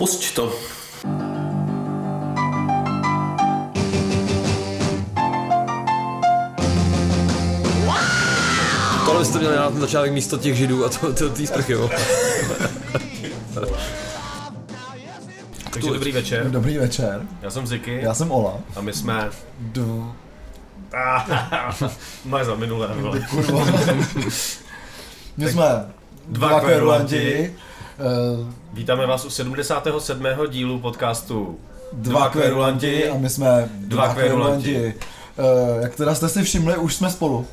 Pusť to. Tohle byste měli na ten začátek místo těch židů a to, to, ty sprchy, jo. Takže dobrý večer. Dobrý večer, Já jsem Ziky já jsem Ola. a my jsme... D- Má za minulé, vole. kurva. My jsme dva dva kverulanti. Eh, Vítáme vás u 77. dílu podcastu dva kverulanti a my jsme Dva dva kverulanti. kverulanti. Eh, Jak teda jste si všimli, už jsme spolu.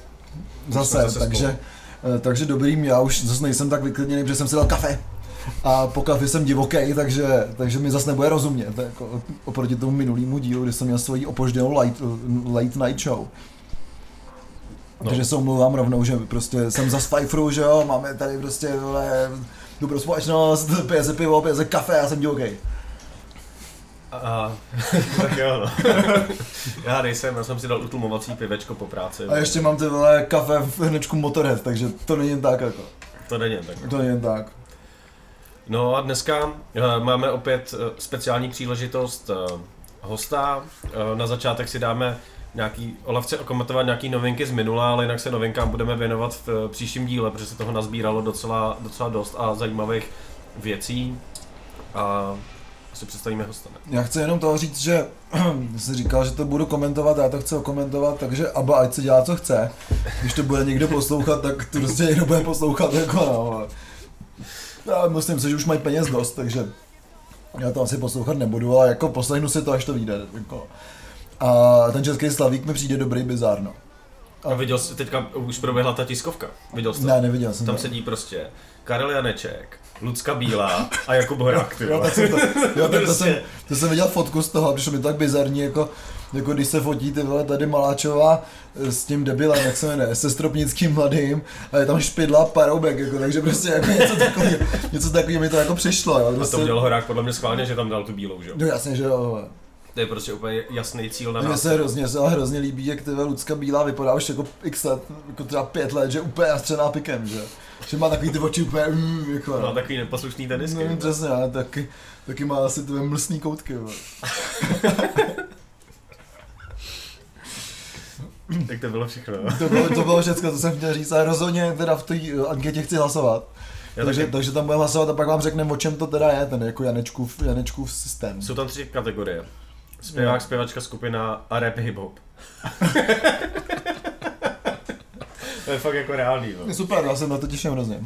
Zase, zase takže, eh, takže dobrý, já už zase nejsem tak vyklidněný, protože jsem si dal kafe. A po kafe jsem divoký, takže, takže mi zase nebude rozumět. Jako, oproti tomu minulému dílu, kdy jsem měl svoji opožděnou light, late night show. No. No. Takže se omlouvám rovnou, že prostě jsem za Spyfru, že jo, máme tady prostě vole, dobrou společnost, pije se pivo, pije se kafe, já jsem divoký. A, tak jo, no. Já nejsem, já jsem si dal utlumovací pivečko po práci. A ještě mám ty vole kafe v hnečku Motorhead, takže to není jen tak jako. To není jen tak. To není jen tak. No a dneska eh, máme opět eh, speciální příležitost eh, hosta. Na začátek si dáme nějaký, Olaf chce okomentovat nějaký novinky z minula, ale jinak se novinkám budeme věnovat v eh, příštím díle, protože se toho nazbíralo docela, docela dost a zajímavých věcí. A si představíme hosta. Ne? Já chci jenom toho říct, že jsi říkal, že to budu komentovat, já to chci okomentovat, takže Aba ať se dělá, co chce. Když to bude někdo poslouchat, tak to prostě někdo bude poslouchat jako no. ale- Já myslím si, že už mají peněz dost, takže já to asi poslouchat nebudu, ale jako poslechnu si to, až to vyjde. Jako. A ten český slavík mi přijde dobrý bizár, no. A viděl jsi, teďka už proběhla ta tiskovka. Viděl jsi to? Ne, neviděl jsem Tam to. sedí prostě Karel Janeček, Lucka Bílá a Jakub Horák, ty Jo, tak jsem to, jo, tak to, Prostě. jsem, to jsem viděl fotku z toho, přišlo mi tak bizarní, jako, jako když se fotí ty vole tady Maláčová s tím debilem, jak se jmenuje, se Stropnickým mladým a je tam špidla a paroubek, jako, takže prostě jako něco takového, něco takového mi to jako přišlo, jo, A prostě, to udělal Horák podle mě schválně, že tam dal tu bílou, že jo? No jasně, že jo. To je prostě úplně jasný cíl na Mně nás. se hrozně, se ale hrozně líbí, jak ty Lucka Bílá vypadá už jako x let, jako třeba pět let, že úplně nastřená pikem, že že má takový ty oči úplně, mm, jako, Má no. takový neposlušný tenisky. No, přesně, ale taky, taky má asi tvé mlsný koutky, vole. Tak to bylo všechno. To bylo, to bylo všechno, co jsem chtěl říct, ale rozhodně teda v té eh, anketě chci hlasovat. Já takže, taky. takže tam budeme hlasovat a pak vám řekneme, o čem to teda je, ten jako Janečkův, Janečkův systém. Jsou tam tři kategorie. Zpěvák, zpěvačka, skupina a rap hip-hop. to je fakt jako reálný, no. Super, já se na to těším hrozně.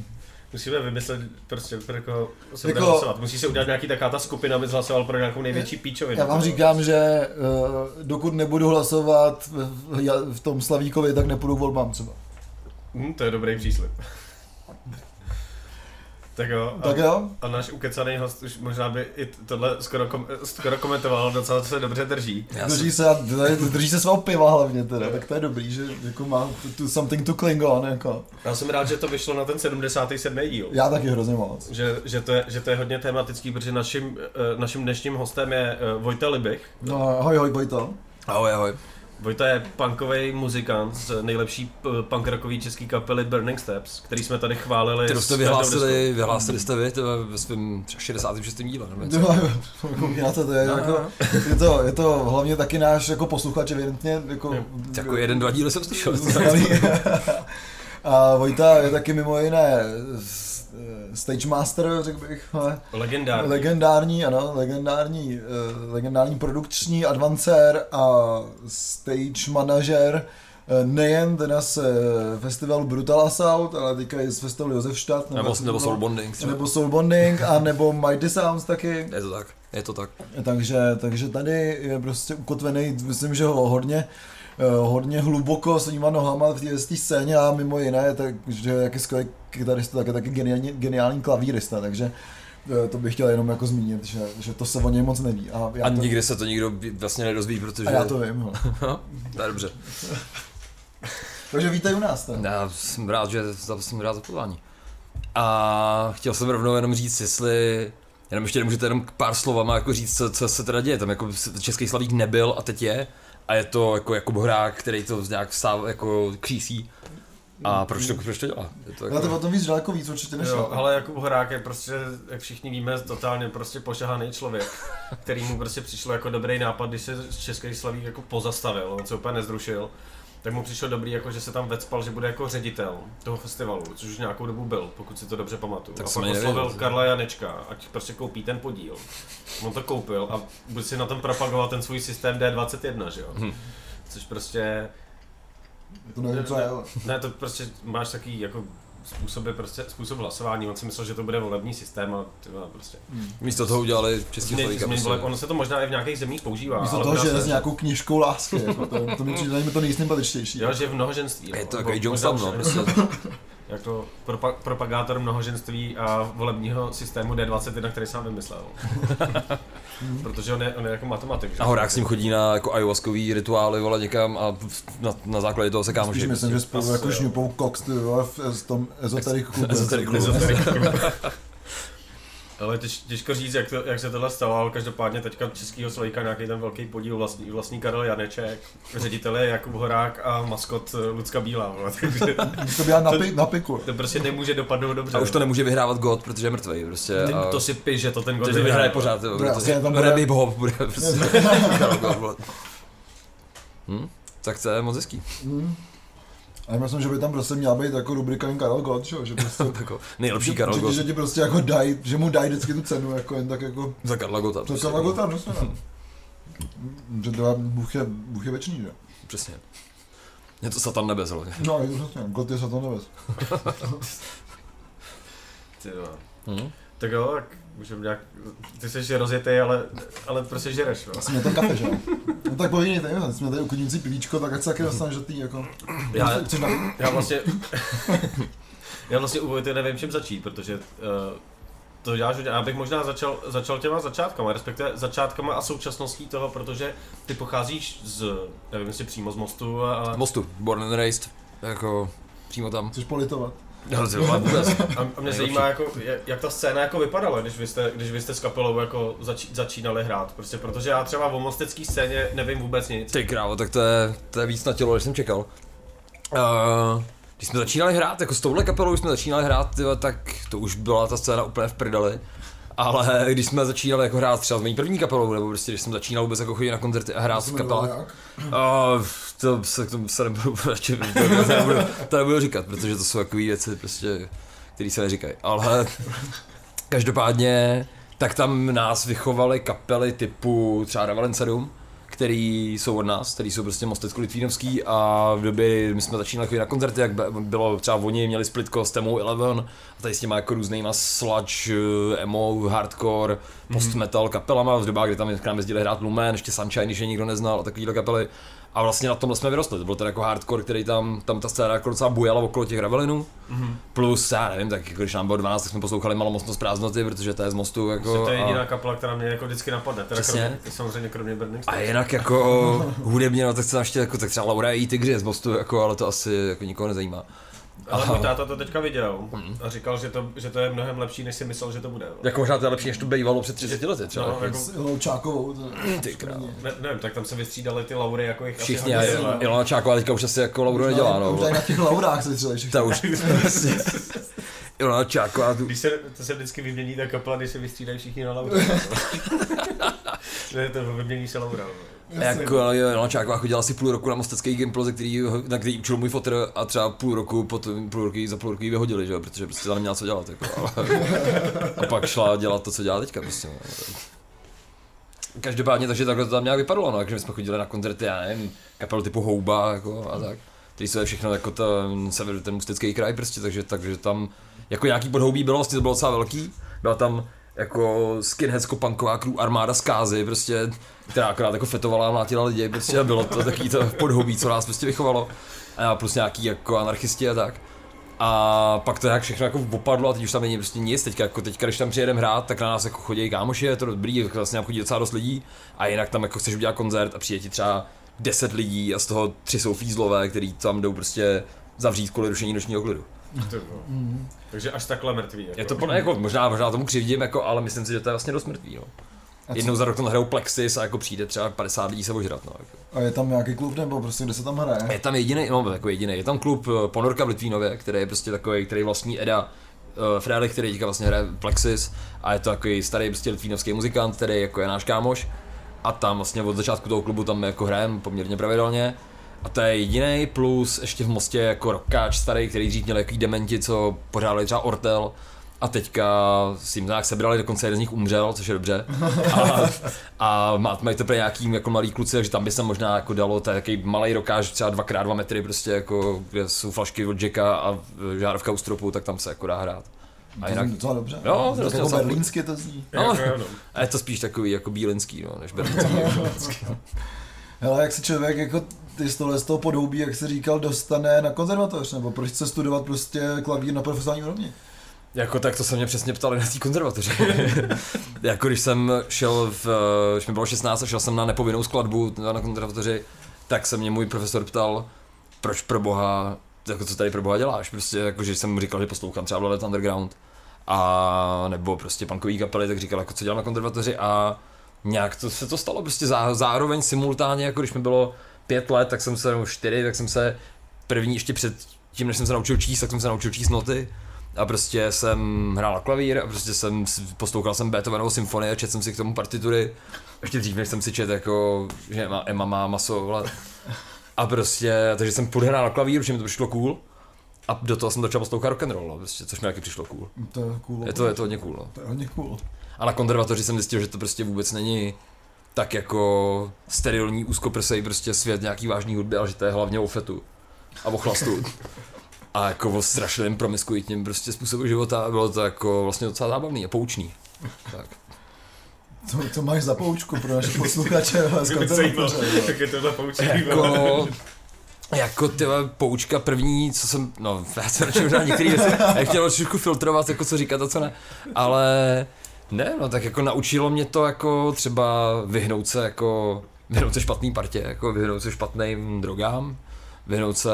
Musíme vymyslet prostě jako se Jako- hlasovat. Musí se udělat nějaký taková ta skupina, aby hlasoval pro nějakou největší píčovinu. Já vám říkám, že uh, dokud nebudu hlasovat v, v, v tom Slavíkovi, tak nepůjdu volbám třeba. Hm, to je dobrý příslip. Tak jo. A, Tak jo? a náš ukecaný host už možná by i tohle skoro, kom, skoro komentoval, docela se dobře drží. Já Drží jsem, se, a- drží se svého piva hlavně teda, tak to je dobrý, že jako má tu, tu something to cling on, jako. Já jsem rád, že to vyšlo na ten 77. díl. Já taky hrozně moc. Že, že, to je, že to je hodně tematický, protože naším, eh, naším dnešním hostem je eh, Vojta Libich. No, ahoj, ahoj, Vojto. ahoj, ahoj. Vojta je punkový muzikant z nejlepší p- punk rockové české kapely Burning Steps, který jsme tady chválili. Kterou jste vyhlásili, vyhlásili jste vy to ve svém 66. díle, nebo něco. Na to, to je, No, jako, no. je, to, je to hlavně taky náš jako posluchač, evidentně, jako. Jako jeden, dva díly jsem slyšel. A Vojta je taky mimo jiné eh, stage master, řekl bych, ale Legendární. legendární, ano, legendární, eh, legendární produkční advancer a stage manažer eh, nejen teda z eh, festivalu Brutal Assault, ale teďka i z festivalu Josefstadt. Nebo, nebo Soul Bonding třeba. nebo Soul Bonding, a nebo Mighty Sounds taky. Je to tak, je to tak. Takže, takže tady je prostě ukotvený, myslím, že ho hodně, hodně hluboko svýma nohama v té scéně a mimo jiné, tak, že jak je skvělý kytarista, tak je taky geniální, geniální klavírista, takže eh, to bych chtěl jenom jako zmínit, že, že to se o něj moc neví. A, já A to, nikdy se to nikdo vlastně nedozví, protože... a já to vím. No, to je dobře. Takže vítej u nás. Tak. Já jsem rád, že za, jsem rád za pozvání. A chtěl jsem rovnou jenom říct, jestli jenom ještě nemůžete jenom pár slovama jako říct, co, co se teda děje. Tam jako český slavík nebyl a teď je. A je to jako Jakub Horák, který to nějak stáv, jako křísí. A proč to, proč to dělá? Je to Já to o tom víc daleko víc určitě než Jo, ale Jakub Horák je prostě, jak všichni víme, totálně prostě pošahaný člověk, který mu prostě přišlo jako dobrý nápad, když se z Český slavík jako pozastavil, on se úplně nezrušil, tak mu přišlo dobrý, jako že se tam vecpal, že bude jako ředitel toho festivalu, což už nějakou dobu byl, pokud si to dobře pamatuju. Tak a jsem pak oslovil. Karla Janečka, ať prostě koupí ten podíl. On to koupil a bude si na tom propagovat ten svůj systém D21, že jo? Hm. Což prostě To nevím, co je, ale. ne, to prostě máš takový jako způsoby, prostě, způsob hlasování. On si myslel, že to bude volební systém a ty vole, prostě. Místo toho udělali český změn prostě. ono se to možná i v nějakých zemích používá. Místo ale toho, že s nějakou knížkou lásky, jako to, to mi přijde to nejsympatičtější. Jo, že v mnohoženství. Je to takový Johnson, no, prostě. Jako propa- propagátor mnohoženství a volebního systému D21, který sám vymyslel. Protože on je, on je jako matematik. že? A Horák s ním chodí na jako ayahuaskový rituály, vole někam a na, na základě toho se kámoši. Spíš myslím, že spolu jako šňupou koks, ty vole, v, v tom ezoterik klubu. Ale těž, těžko říct, jak, to, jak se tohle stalo, ale každopádně teďka českýho slavíka nějaký ten velký podíl vlastní, vlastní Karel Janeček, ředitel je Jakub Horák a maskot eh, Lucka Bílá, takže To byla na, pi, na piku. to prostě nemůže dopadnout dobře. A už to nemůže vyhrávat God, protože je mrtvý. Prostě. A... to si píš, že to ten gol Takže vyhraje pořád, jo, protože asi tam bude- Bob bude prostě God, hm? Tak to je moc hezký. Hmm. A já myslím, že by tam prostě měla být jako rubrika jen Karel Gott, že, že prostě... Jako nejlepší že, Karel že, God že, ti prostě jako dají, že mu dají vždycky tu cenu, jako jen tak jako... za Karla Gota. To prostě. Karla Gotta, no no. Že teda Bůh je, Bůh je věčný, že? Přesně. Je to Satan nebes, hlavně. No, je to přesně, Gott je satan nebes. Ty jo. Hm? Tak jo, tak můžeme nějak, ty jsi rozjetý, ale, ale prostě žereš, no. Asi mě ten kafe, že jo? No tak povídejte, jo, jsme tady uklidnící pivíčko, tak ať se taky dostaneš do tý, jako... Já, Chceš na... já vlastně, já vlastně u Vojty nevím čím začít, protože uh, to děláš, hodně. já bych možná začal, začal těma začátkama, respektive začátkama a současností toho, protože ty pocházíš z, nevím jestli přímo z mostu, a, Mostu, born and raised, jako přímo tam. Chceš politovat? No, vole, vůbec. a, a mě zajímá, jako, jak, ta scéna jako vypadala, když vy jste, když vy jste s kapelou jako zač, začínali hrát, prostě protože já třeba o mostecké scéně nevím vůbec nic. Ty krávo, tak to je, to je víc na tělo, než jsem čekal. Uh, když jsme začínali hrát, jako s touhle kapelou, když jsme začínali hrát, tyhle, tak to už byla ta scéna úplně v prdeli. Ale když jsme začínali jako hrát třeba s mojí první kapelou, nebo prostě když jsem začínal vůbec jako chodit na koncerty a hrát v kapelách, uh, to se, k tomu se nebudu, radši, to, to, nebudu, to nebudu říkat, protože to jsou takové věci, prostě, které se neříkají. Ale každopádně, tak tam nás vychovaly kapely typu třeba Ravalin 7, který jsou od nás, který jsou prostě Mostecko Litvínovský a v době, my jsme začínali chodit na koncerty, jak bylo třeba oni měli splitko s Temou Eleven a tady s těma jako různýma sludge, eh, emo, hardcore, post metal kapelama v dobách, kdy tam k nám jezdili hrát Lumen, ještě Sunshine, když je nikdo neznal a takovýhle kapely. A vlastně na tomhle jsme vyrostli, to byl ten jako hardcore, který tam, tam ta scéna jako docela bujala okolo těch Ravelinů. Mhm. Plus, já nevím, tak jako když nám bylo 12, tak jsme poslouchali malomocnost prázdnoty, protože to je z mostu jako. To je a- jediná kapela, která mě jako vždycky napadne, teda Přesně. kromě, samozřejmě kromě Burning a jinak jako hudebně, no tak se ještě jako, tak třeba Laura i Tigři z Mostu, jako, ale to asi jako nikoho nezajímá. Ale Aha. můj táta to teďka viděl Mhm. a říkal, že to, že to je mnohem lepší, než si myslel, že to bude. Jako možná to je lepší, než to bývalo před 30 lety třeba. No, jako. jako, S Ilou Čákovou. To, Ty ne, nevím, tak tam se vystřídali ty laury jako jich asi Všichni, a hodně, Ilona Čáková teďka už asi jako Lauru nedělá, Už no. tady na těch laurách se třeba Ta už, Ilona Čáková tu Když se, to se vždycky vymění ta kapela, když se vystřídají všichni na laura. ne, to vymění se laura. Jako, jo, no, Čáková chodila asi půl roku na mostecký Gimpl, ze který, na který učil můj fotr a třeba půl roku, potom, půl roky, za půl roky ji vyhodili, že jo, protože prostě tam neměla co dělat, jako, ale, a pak šla dělat to, co dělá teďka, prostě. no. Každopádně, takže takhle to tam nějak vypadalo, no, takže my jsme chodili na koncerty, já nevím, kapel typu Houba, jako, a tak. Který jsou všechno jako ten sever, ten mustecký kraj prostě, takže, takže tam jako nějaký podhoubí bylo, vlastně to bylo docela velký, byla tam jako skinheadsko punková crew armáda zkázy, prostě, která akorát jako fetovala a mlátila lidi, prostě a bylo to takový to podhoubí, co nás prostě vychovalo. A plus nějaký jako anarchisti a tak. A pak to jak všechno jako opadlo a teď už tam není prostě nic, teďka, jako teďka, když tam přijedeme hrát, tak na nás jako chodí kámoši, je to dobrý, vlastně nám chodí docela dost lidí a jinak tam jako chceš udělat koncert a přijde ti třeba 10 lidí a z toho tři jsou fízlové, který tam jdou prostě zavřít kvůli rušení nočního klidu. Ty vole. Takže až takhle mrtvý. Jako. Je to podle, jako, možná, možná tomu křivdím, jako, ale myslím si, že to je vlastně dost mrtvý. No. A jednou za rok to nahrajou Plexis a jako přijde třeba 50 lidí se ožrat, no. Jako. A je tam nějaký klub nebo prostě kde se tam hraje? Je tam jediný, no jako jediný, je tam klub eh, Ponorka v Litvínově, který je prostě takový, který vlastní Eda uh, Frélek, který teďka vlastně hraje Plexis a je to takový starý prostě litvínovský muzikant, který jako je náš kámoš a tam vlastně od začátku toho klubu tam jako hrajeme poměrně pravidelně a to je jediný plus ještě v Mostě jako rockáč starý, který dřív měl jaký dementi, co pořádali třeba Ortel a teďka s tím nějak sebrali, dokonce jeden z nich umřel, což je dobře. A, a má- mají teprve nějaký jako malý kluci, takže tam by se možná jako dalo, to je takový malý rokáž, třeba 2x2 metry, prostě jako, kde jsou flašky od Jacka a e, žárovka u stropu, tak tam se jako dá hrát. A To jinak, zní docela dobře. Jo, to tak prostě jako berlínsky to zní. No. No. a je to spíš takový jako bílinský, no, než berlínský. Hele, jak se člověk jako ty z tohle z toho podobí, jak se říkal, dostane na konzervatoř, nebo proč chce studovat prostě klavír na profesionální úrovni? Jako tak to se mě přesně ptali na té konzervatoři. jako když jsem šel v, když mi bylo 16 a šel jsem na nepovinnou skladbu na konzervatoři, tak se mě můj profesor ptal, proč pro boha, jako co tady pro boha děláš, prostě jako, že jsem mu říkal, že poslouchám třeba Velvet Underground a nebo prostě punkový kapely, tak říkal, jako co dělám na konzervatoři a nějak to se to stalo prostě zá, zároveň simultánně, jako když mi bylo pět let, tak jsem se, nebo čtyři, tak jsem se první ještě před tím, než jsem se naučil číst, tak jsem se naučil číst noty a prostě jsem hrál na klavír a prostě jsem poslouchal jsem Beethovenovo symfonie, četl jsem si k tomu partitury, ještě dřív, než jsem si četl jako, že má, Emma má maso, vole. A prostě, takže jsem furt hrál na klavír, protože mi to přišlo cool. A do toho jsem začal poslouchat rock and roll, no, prostě, což mi taky přišlo cool. To je cool. Je to, je to hodně cool, no. to je hodně cool. A na konzervatoři jsem zjistil, že to prostě vůbec není tak jako sterilní, úzkoprsej prostě svět nějaký vážný hudby, ale že to je hlavně o fetu a o chlastu. A jako o strašným promiskuitním prostě způsobu života a bylo to jako vlastně docela zábavný a poučný. Tak. Co, co máš za poučku pro naše posluchače tak je tohle poučení. vole. Jako, jako ty poučka první, co jsem, no já se radši možná některý věci, já chtěl trošku filtrovat, jako co říkat a co ne, ale ne, no tak jako naučilo mě to jako třeba vyhnout se jako, vyhnout se špatný partě, jako vyhnout se špatným drogám, vyhnout se,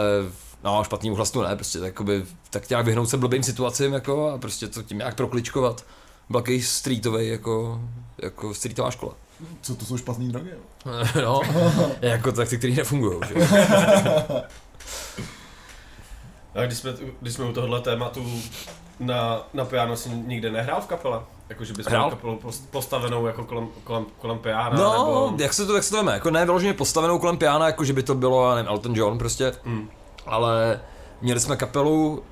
no špatným hlastu ne, prostě tak, jakoby, tak nějak vyhnout se blbým situacím jako a prostě to tím nějak prokličkovat. Byl takový streetový jako, jako streetová škola. Co to jsou špatný drogy? jo? no, jako tak ty, který nefungují, že? A když jsme, když jsme u tohohle tématu na, na piano si nikde nehrál v kapele? Jako, že bys Hrál. měl kapelu post- postavenou jako kolem, kolem, kolem piana, No, nebo... jak se to, jak se to veme, jako ne vyloženě postavenou kolem piana, jako že by to bylo, já nevím, Elton John prostě, Mm. Ale měli jsme kapelu,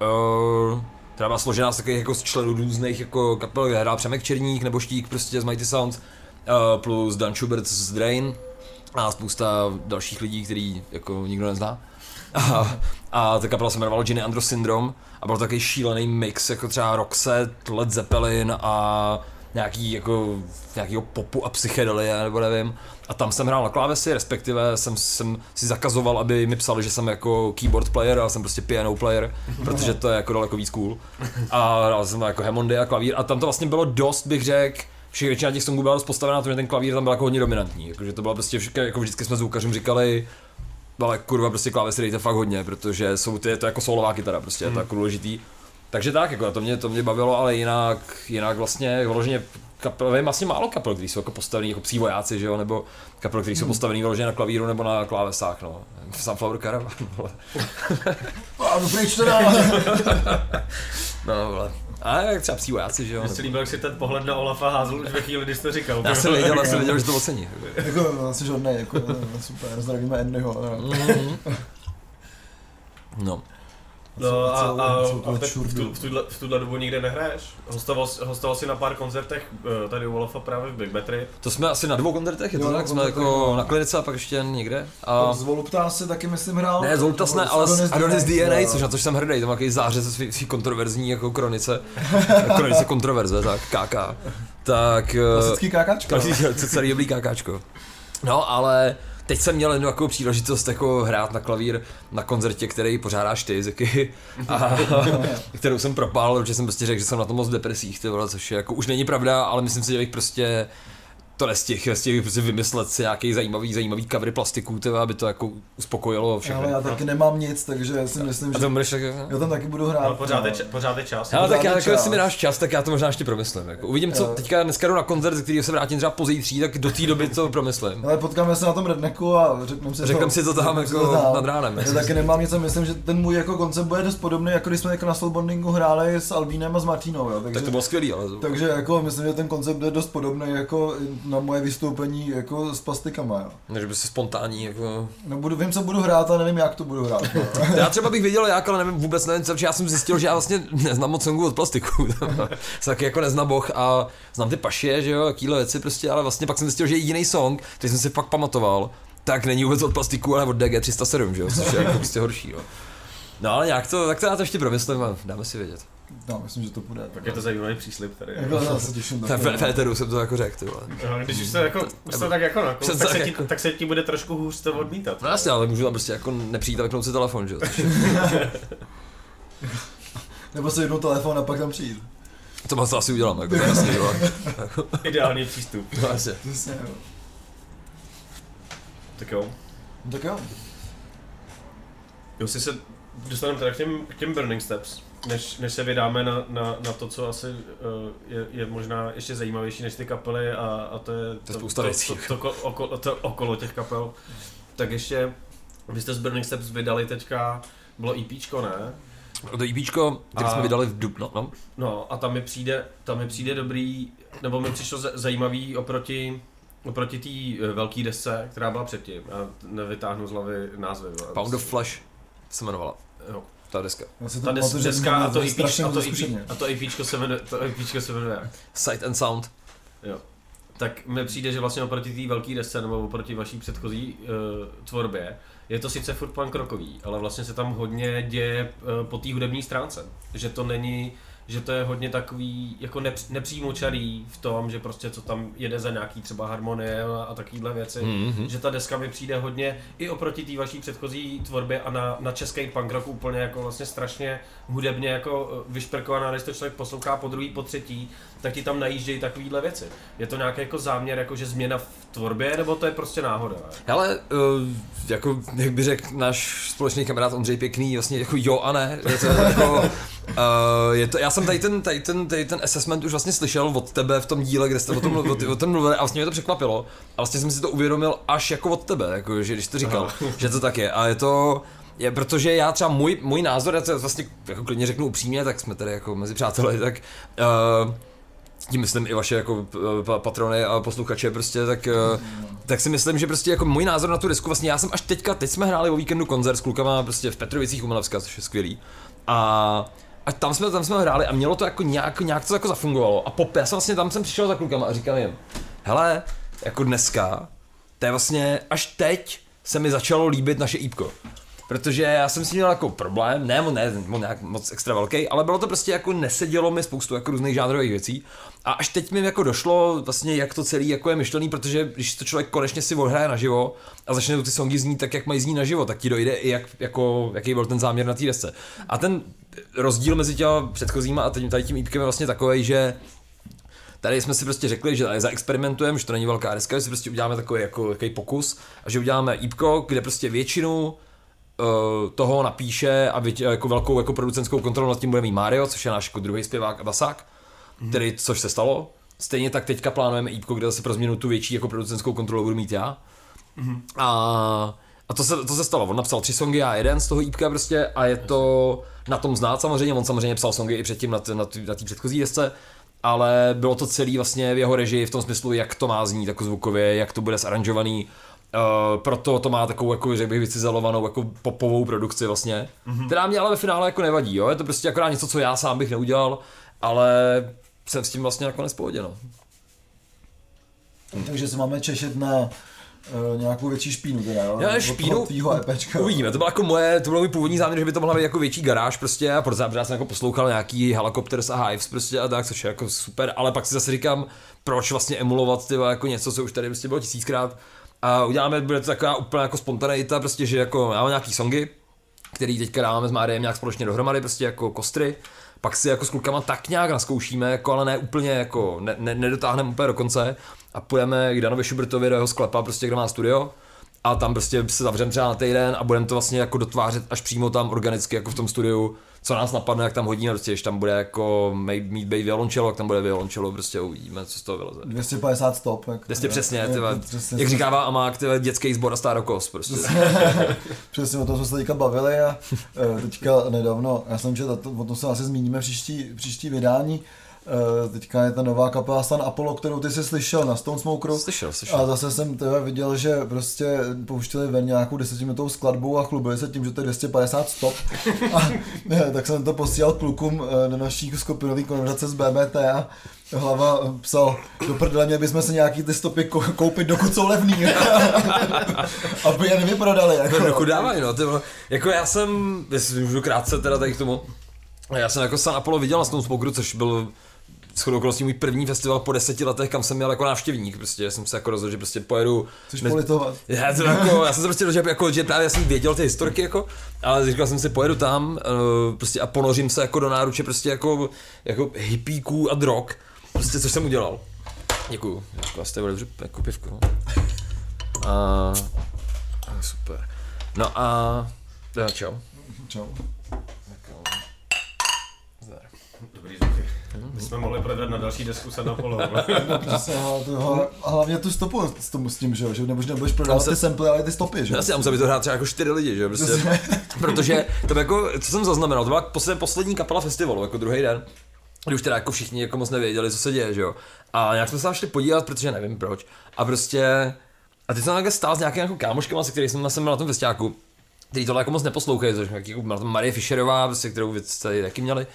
uh, která byla složená z takových jako z členů různých jako kapel, kde hrál Přemek Černík nebo Štík prostě z Mighty Sound, uh, plus Dan Schubert z Drain a spousta dalších lidí, který jako nikdo nezná. A, a ta kapela se jmenovala Ginny Andro Syndrome a byl takový šílený mix, jako třeba Roxette, Led Zeppelin a nějaký jako nějakýho popu a psychedelie, nebo nevím. A tam jsem hrál na klávesi, respektive jsem, jsem si zakazoval, aby mi psali, že jsem jako keyboard player, a jsem prostě piano player, protože to je jako daleko víc cool. A hrál jsem jako Hammonddy a klavír a tam to vlastně bylo dost, bych řekl, Všech většina těch songů byla dost postavená na tom, že ten klavír tam byl jako hodně dominantní, jakože to bylo prostě, vždy, jako vždycky jsme zvukařům říkali, ale kurva prostě klávesy dejte fakt hodně, protože jsou ty, je to jako solová kytara prostě, je to jako důležitý. Takže tak, jako to mě, to mě bavilo, ale jinak, jinak vlastně vyloženě kapel, vím vlastně málo kapel, který jsou jako postavený jako psí vojáci, že jo, nebo kapel, který jsou postavený vyloženě na klavíru nebo na klávesách, no. Sunflower Caravan, vole. A no pryč teda! No, vole. A jak třeba psí vojáci, že jo. Mně se líbil, jak si ten pohled na Olafa házel už ve chvíli, když to říkal. Já jsem věděl, já jsem věděl, že to ocení. jako, vlastně žádnej, jako, super, zdravíme Andyho. no. No. No a, a, a teď v, tu, v, tuhle, v tuhle dobu nikde nehraješ? Hostoval, jsi- hostoval si na pár koncertech eh, tady u Olafa právě v Big Battery. To jsme asi na dvou koncertech, je to Jo, tak? Jsme jako no. na klinice a pak ještě někde. A... Z Voluptas si taky myslím hrál. Ne, Zoltas ne, S ale s Adonis DNA, což na to jsem hrdý, to má takový zářez ze svý, svý kontroverzní jako kronice, kronice kontroverze, tak, KK. Tak, eh, Klasický kákačka. klasický, celý dobrý KKčko. No, ale teď jsem měl jednu jako příležitost jako hrát na klavír na koncertě, který pořádáš ty, Zeky, a kterou jsem propál, protože jsem prostě řekl, že jsem na tom moc v depresích, ty vole, což je jako už není pravda, ale myslím si, že bych prostě to nestihl, nestihl prostě vymyslet si nějaký zajímavý, zajímavý covery plastiků, tyhle, aby to jako uspokojilo všechny. Ale já taky nemám nic, takže si myslím, A že to budeš tak, já tam taky budu hrát. Ale pořád je, no. č- pořád je čas. Hele, tak já jako, jestli čas. mi dáš čas, tak já to možná ještě promyslím. Jako. Uvidím, co Jo. teďka dneska jdu na koncert, ze kterého se vrátím třeba pozítří, tak do té doby to promyslím. Ale potkáme se na tom redneku a řekneme si Řekneme si to tam jako to tam. nad ránem. Já taky nemám nic a myslím, že ten můj jako koncept bude dost podobný, jako když jsme jako na Soulbondingu hráli s Albínem a s Martinou, jo. Takže, Tak to bylo skvělý, ale takže jako myslím, že ten koncept je dost podobný jako na moje vystoupení jako s plastikama, jo. Než by se spontánní, jako... No budu, vím, co budu hrát a nevím, jak to budu hrát. no. Já třeba bych věděl jak, ale nevím, vůbec nevím, co, protože já jsem zjistil, že já vlastně neznám moc songů od plastiku. taky jako neznám boh a znám ty paše, že jo, jakýhle věci prostě, ale vlastně pak jsem zjistil, že jediný song, který jsem si fakt pamatoval, tak není vůbec od plastiku, ale od DG307, že jo, což je jako prostě horší, jo. No ale nějak to, tak to já to ještě promyslím a dáme si vědět. No, myslím, že to bude. Tak je to zajímavý příslip tady. Jako já se těším. V, v éteru jsem to jako řekl, ty vole. No, Když už to jako, už to tak jako na Přes tak, se tak ti, jako- tak se ti bude trošku hůř to odmítat. No jasně, ale můžu tam prostě jako nepřijít a vypnout si telefon, že jo. Nebo si jednou telefon a pak tam přijít. To moc asi udělám, jako to je jasný, jo. Ideální přístup. No jasně. Jo. Tak jo. No Tak jo. Jo, si se dostaneme teda k těm, k těm Burning Steps, než, než se vydáme na, na, na to, co asi uh, je, je, možná ještě zajímavější než ty kapely a, a to je To věcí. to, to, to, to, okolo, to okolo těch kapel. Tak ještě, vy jste z Burning Steps vydali teďka, bylo EPčko, ne? To EPčko, který A- jsme vydali v Dubnu, no. No a tam mi přijde, tam mi přijde dobrý, nebo mi přišlo za- zajímavý oproti oproti té velké desce, která byla předtím. Já nevytáhnu z hlavy názvy. Pound of Flesh se jmenovala, Jo. Ta deska. Ta des, deska a to, EP, strašně a, to EP, zkušeně. a to EPčko se jmenuje, to EPčko se jmenuje? Sight and Sound. Jo. Tak mi přijde, že vlastně oproti té velké desce nebo oproti vaší předchozí uh, tvorbě, je to sice furt punk rockový, ale vlastně se tam hodně děje uh, po té hudební stránce. Že to není, že to je hodně takový jako nepř, nepřímočarý v tom, že prostě co tam jede za nějaký třeba harmonie a, a takovýhle věci. Mm-hmm. Že ta deska mi přijde hodně i oproti té vaší předchozí tvorbě a na, na český punk rock úplně jako vlastně strašně hudebně jako eh, vyšperkovaná, když to člověk poslouchá po druhý, po třetí, tak ti tam najíždějí takovýhle věci. Je to nějaký jako záměr, jako že změna v tvorbě, nebo to je prostě náhoda? Hele, uh, jako, jak by řekl náš společný kamarád Ondřej Pěkný, vlastně jako jo a ne. Je to jako, uh, je to, já jsem tady ten, tady, ten, tady ten assessment už vlastně slyšel od tebe v tom díle, kde jste o tom, mluv- o, o tom mluvili a vlastně mě to překvapilo. A vlastně jsem si to uvědomil až jako od tebe, jako, že když to říkal, že to tak je. A je to, je, protože já třeba můj, můj názor, já to vlastně jako klidně řeknu upřímně, tak jsme tady jako mezi přáteli, tak uh, tím myslím i vaše jako eh, pa- patrony a posluchače prostě, tak, eh, tak si myslím, že prostě jako můj názor na tu disku, vlastně já jsem až teďka, teď jsme hráli o víkendu koncert s klukama prostě v Petrovicích u Milavska, což je skvělý. A a tam jsme, tam jsme hráli a mělo to jako nějak, nějak to jako zafungovalo. A pop, já jsem vlastně tam jsem přišel za klukama a říkal jim, hele, jako dneska, to je vlastně až teď se mi začalo líbit naše ípko. Protože já jsem si měl jako problém, ne, ne, ne nějak moc extra velký, ale bylo to prostě jako nesedělo mi spoustu jako různých žánrových věcí. A až teď mi jako došlo vlastně, jak to celý jako je myšlený, protože když to člověk konečně si odhraje naživo a začne ty songy znít tak, jak mají znít naživo, tak ti dojde i jak, jako, jaký byl ten záměr na té desce. A ten rozdíl mezi těma předchozíma a tady tím ípkem je vlastně takový, že Tady jsme si prostě řekli, že zaexperimentujeme, že to není velká deska, že si prostě uděláme takový jako pokus a že uděláme ípko, kde prostě většinu toho napíše a větě, jako velkou jako producentskou kontrolu nad tím bude mít Mario, což je náš jako druhý zpěvák a basák, mm. který, což se stalo. Stejně tak teďka plánujeme ípko, kde zase pro změnu tu větší jako producentskou kontrolu budu mít já. Mm. A, a to, se, to se stalo, on napsal tři songy a jeden z toho ípka prostě a je to na tom znát samozřejmě, on samozřejmě psal songy i předtím na, t- na, t- na té předchozí desce, ale bylo to celý vlastně v jeho režii v tom smyslu, jak to má znít jako zvukově, jak to bude zaranžovaný, Uh, proto to má takovou, jako, řekl bych, vycizelovanou jako popovou produkci vlastně, mm-hmm. která mě ale ve finále jako nevadí, jo? je to prostě akorát něco, co já sám bych neudělal, ale jsem s tím vlastně nakonec v pohodě, no. Takže se máme češet na uh, nějakou větší špínu teda, jo? Já špínu, EPčka. uvidíme, to bylo jako moje, to byl můj původní záměr, že by to mohla být jako větší garáž prostě a protože já jsem jako poslouchal nějaký Helicopters a Hives prostě a tak, což je jako super, ale pak si zase říkám, proč vlastně emulovat tyva, jako něco, co už tady prostě bylo tisíckrát a uděláme, bude to taková úplně jako spontaneita, prostě, že jako máme nějaký songy, který teďka dáváme s Máriem nějak společně dohromady, prostě jako kostry, pak si jako s klukama tak nějak naskoušíme, jako ale ne úplně jako, ne, ne, nedotáhneme úplně do konce. A půjdeme k Danovi Schubertovi do jeho sklepa, prostě kde má studio a tam prostě se zavřeme třeba na týden a budeme to vlastně jako dotvářet až přímo tam organicky jako v tom studiu co nás napadne, jak tam hodíme, prostě, když tam bude jako mít být violončelo, jak tam bude violončelo, prostě uvidíme, co z toho vyleze. 250 stop. Jak, 200 přesně, tyva, přesně, jak říkává Amák, tyva, dětský sbor a stárokos, prostě. přesně, o tom jsme se teďka bavili a e, teďka nedávno, já jsem četl, o tom se asi zmíníme příští, příští vydání, Uh, teďka je ta nová kapela San Apollo, kterou ty jsi slyšel na Stone Smokeru. Slyšel, slyšel. A zase jsem teda viděl, že prostě pouštěli ven nějakou desetiminutovou skladbu a chlubili se tím, že to je 250 stop. a ne, tak jsem to posílal klukům uh, na naší skupinové konverzace z BBT a hlava psal, do prdele, měli bychom se nějaký ty stopy koupit, dokud jsou levný. Aby je nevyprodali. Jako. No, dokud dávají, no. Tyvo, jako já jsem, jestli můžu krátce teda tady k tomu, já jsem jako San Apollo viděl na Stone Smokeru, což byl shodou okolností můj první festival po deseti letech, kam jsem měl jako návštěvník, prostě jsem se jako rozhodl, že prostě pojedu. Což ne... politovat. Já, to jako, já jsem se prostě rozhodl, že, jako, že právě jsem věděl ty historky, jako, ale říkal jsem si, pojedu tam uh, prostě a ponořím se jako do náruče prostě jako, jako hippíků a drog, prostě což jsem udělal. Děkuju, jako jste dobře jako pivku. No. A, super. No a, čau. Čau. My jsme mohli prodat na další desku se na polo. a hlavně tu stopu s, tom, s tím, že, že nebo, nebudeš prodávat se... ty sample, ale ty stopy, že? Jasně, a musel to hrát třeba jako čtyři lidi, že prostě. Protože to jako, co jsem zaznamenal, to byla poslední, poslední kapela festivalu, jako druhý den. Kdy už teda jako všichni jako moc nevěděli, co se děje, že jo. A nějak jsme se šli podívat, protože nevím proč. A prostě a ty jsem takhle stál s nějakým jako kámoškem, se kterým jsem, jsem na tom festiáku, který tohle jako moc neposlouchají, což jako Marie Fischerová, prostě, kterou vy tady taky měli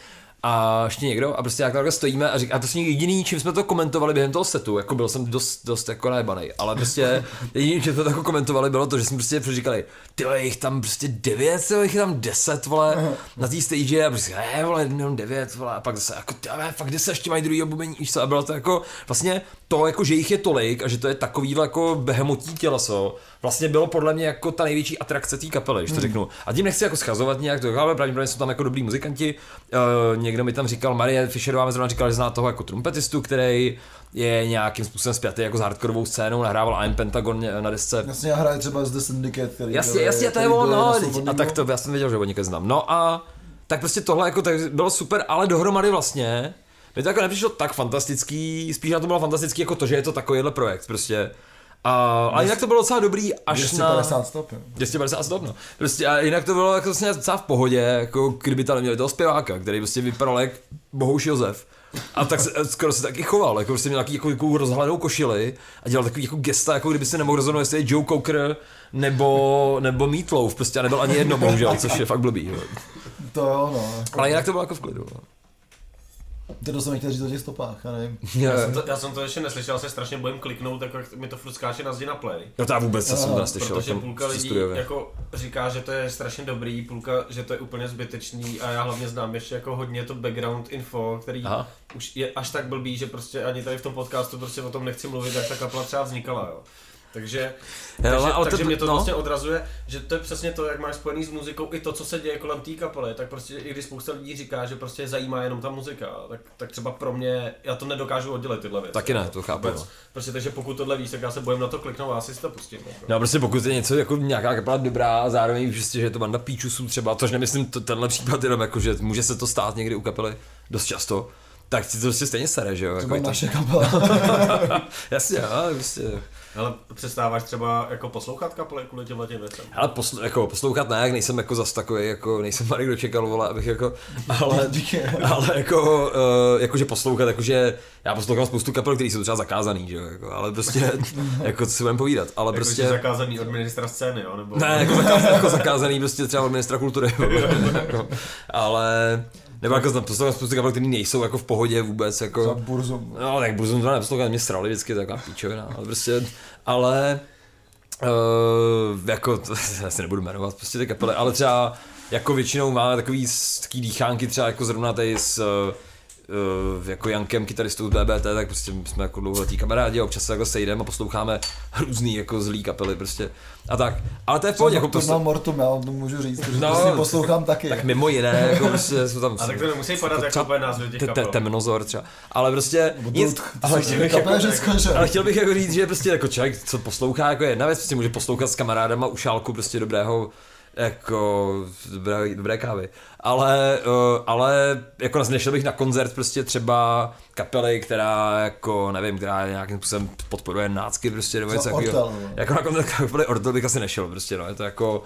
a ještě někdo a prostě jak takhle stojíme a říká, a to je jediný, čím jsme to komentovali během toho setu, jako byl jsem dost, dost jako najebaný, ale prostě jediný, čím jsme to jako komentovali, bylo to, že jsme prostě říkali, ty jich tam prostě devět, tyhle, jich tam deset, vole, na té stage a prostě, hej, vole, jenom devět, vole, a pak zase, jako, ty, fakt, se ještě mají druhý obumení, víš co, a bylo to jako, vlastně to, jako, že jich je tolik a že to je takový jako behemotí těleso, vlastně bylo podle mě jako ta největší atrakce té kapely, když to hmm. řeknu. A tím nechci jako schazovat nějak, to, ale pravděpodobně jsou tam jako dobrý muzikanti. Uh, někdo mi tam říkal, Marie Fischerová mi zrovna říkal, že zná toho jako trumpetistu, který je nějakým způsobem spjatý jako s hardkorovou scénou, nahrával I'm Pentagon na desce. Jasně, já hraje třeba z The Syndicate, který Jasně, jasně, to je ono, no, a tak to já jsem věděl, že ho někde znám. No a tak prostě tohle jako tak bylo super, ale dohromady vlastně mi to jako nepřišlo tak fantastický, spíš na to bylo fantastický jako to, že je to takovýhle projekt prostě. A, a jinak to bylo docela dobrý až 250 na... stop, jo. 250 stop, no. Prostě a jinak to bylo jako vlastně docela v pohodě, jako kdyby tam neměli toho zpěváka, který prostě vypadal jak Bohuš Josef. A tak se, skoro se taky choval, jako prostě měl nějaký jako, jako rozhlednou košili a dělal takový jako gesta, jako kdyby se nemohl rozhodnout, jestli je Joe Cocker nebo, nebo Meatloaf, prostě a nebyl ani jedno, bohužel, což je fakt blbý. Jo. To jo, no. Ale jinak to bylo jako v klidu. No. To jsem chtěl říct o těch stopách, já nevím. Já, jsem to, já jsem to ještě neslyšel, se strašně bojím kliknout, tak jak mi to furt skáče na zdi na play. No to já vůbec se jsem to neslyšel. Protože půlka lidí jako říká, že to je strašně dobrý, půlka, že to je úplně zbytečný a já hlavně znám ještě jako hodně to background info, který Aha. už je až tak blbý, že prostě ani tady v tom podcastu prostě o tom nechci mluvit, jak ta kapela třeba vznikala, jo. Takže, Hele, takže, ale takže to, mě to no. vlastně odrazuje, že to je přesně to, jak máš spojený s muzikou, i to, co se děje kolem té kapely, tak prostě i když spousta lidí říká, že prostě zajímá jenom ta muzika, tak, tak třeba pro mě, já to nedokážu oddělit tyhle věci. Taky ne, to chápu. Vůbec, prostě takže pokud tohle víš, tak já se bojím na to kliknout a asi si to pustím. Jako. No prostě pokud je něco jako nějaká kapela dobrá a zároveň prostě, že je to banda píčusů třeba, tož nemyslím to, tenhle případ jenom jako, že může se to stát někdy u kapely dost často, tak si to prostě stejně sere, že jo? To jako naše kapela. Jasně, ale prostě. Ale přestáváš třeba jako poslouchat kapely kvůli těmhle těm věcem? Ale posl- jako poslouchat ne, jak nejsem jako zas takový, jako nejsem Marek dočekal, vole, abych jako, ale, ale jako, uh, jakože poslouchat, jakože já poslouchám spoustu kapel, které jsou třeba zakázaný, že jo, jako, ale prostě, jako co si budeme povídat, ale jako prostě. zakázaný od ministra scény, jo, nebo? Ne, jako zakázaný, jako zakázaný prostě třeba od ministra kultury, jako, ale, nebo jako znám poslouchám spoustu kapel, které nejsou jako v pohodě vůbec, jako. Za Burzum. No, tak Burzum to neposlouchám, mě srali vždycky, taková píčovina, ale prostě, ale, uh, jako, to asi nebudu jmenovat prostě ty kapely, ale třeba jako většinou máme takový, takový dýchánky třeba jako zrovna tady s uh, jako Jankem, kytaristou BBT, tak prostě my jsme jako dlouholetí kamarádi a občas se jako sejdeme a posloucháme různý jako zlý kapely prostě a tak. Ale to je v pohodě, jako na Mortum, já to můžu říct, protože No, prostě poslouchám taky. tak mimo jiné, jako prostě jsou tam... A tak to nemusí padat jako třeba úplně názvy těch kapel. Temnozor třeba. Ale prostě nic, ale chtěl bych, jako, ale chtěl bych jako říct, že prostě jako člověk, co poslouchá, jako jedna věc, prostě může poslouchat s kamarádama u šálku prostě dobrého jako dobré, dobré kávy. Ale, uh, ale jako nešel bych na koncert prostě třeba kapely, která jako, nevím, která nějakým způsobem podporuje nácky prostě nebo něco takového. Jako na koncert kapely Ortel bych asi nešel prostě, no, je to jako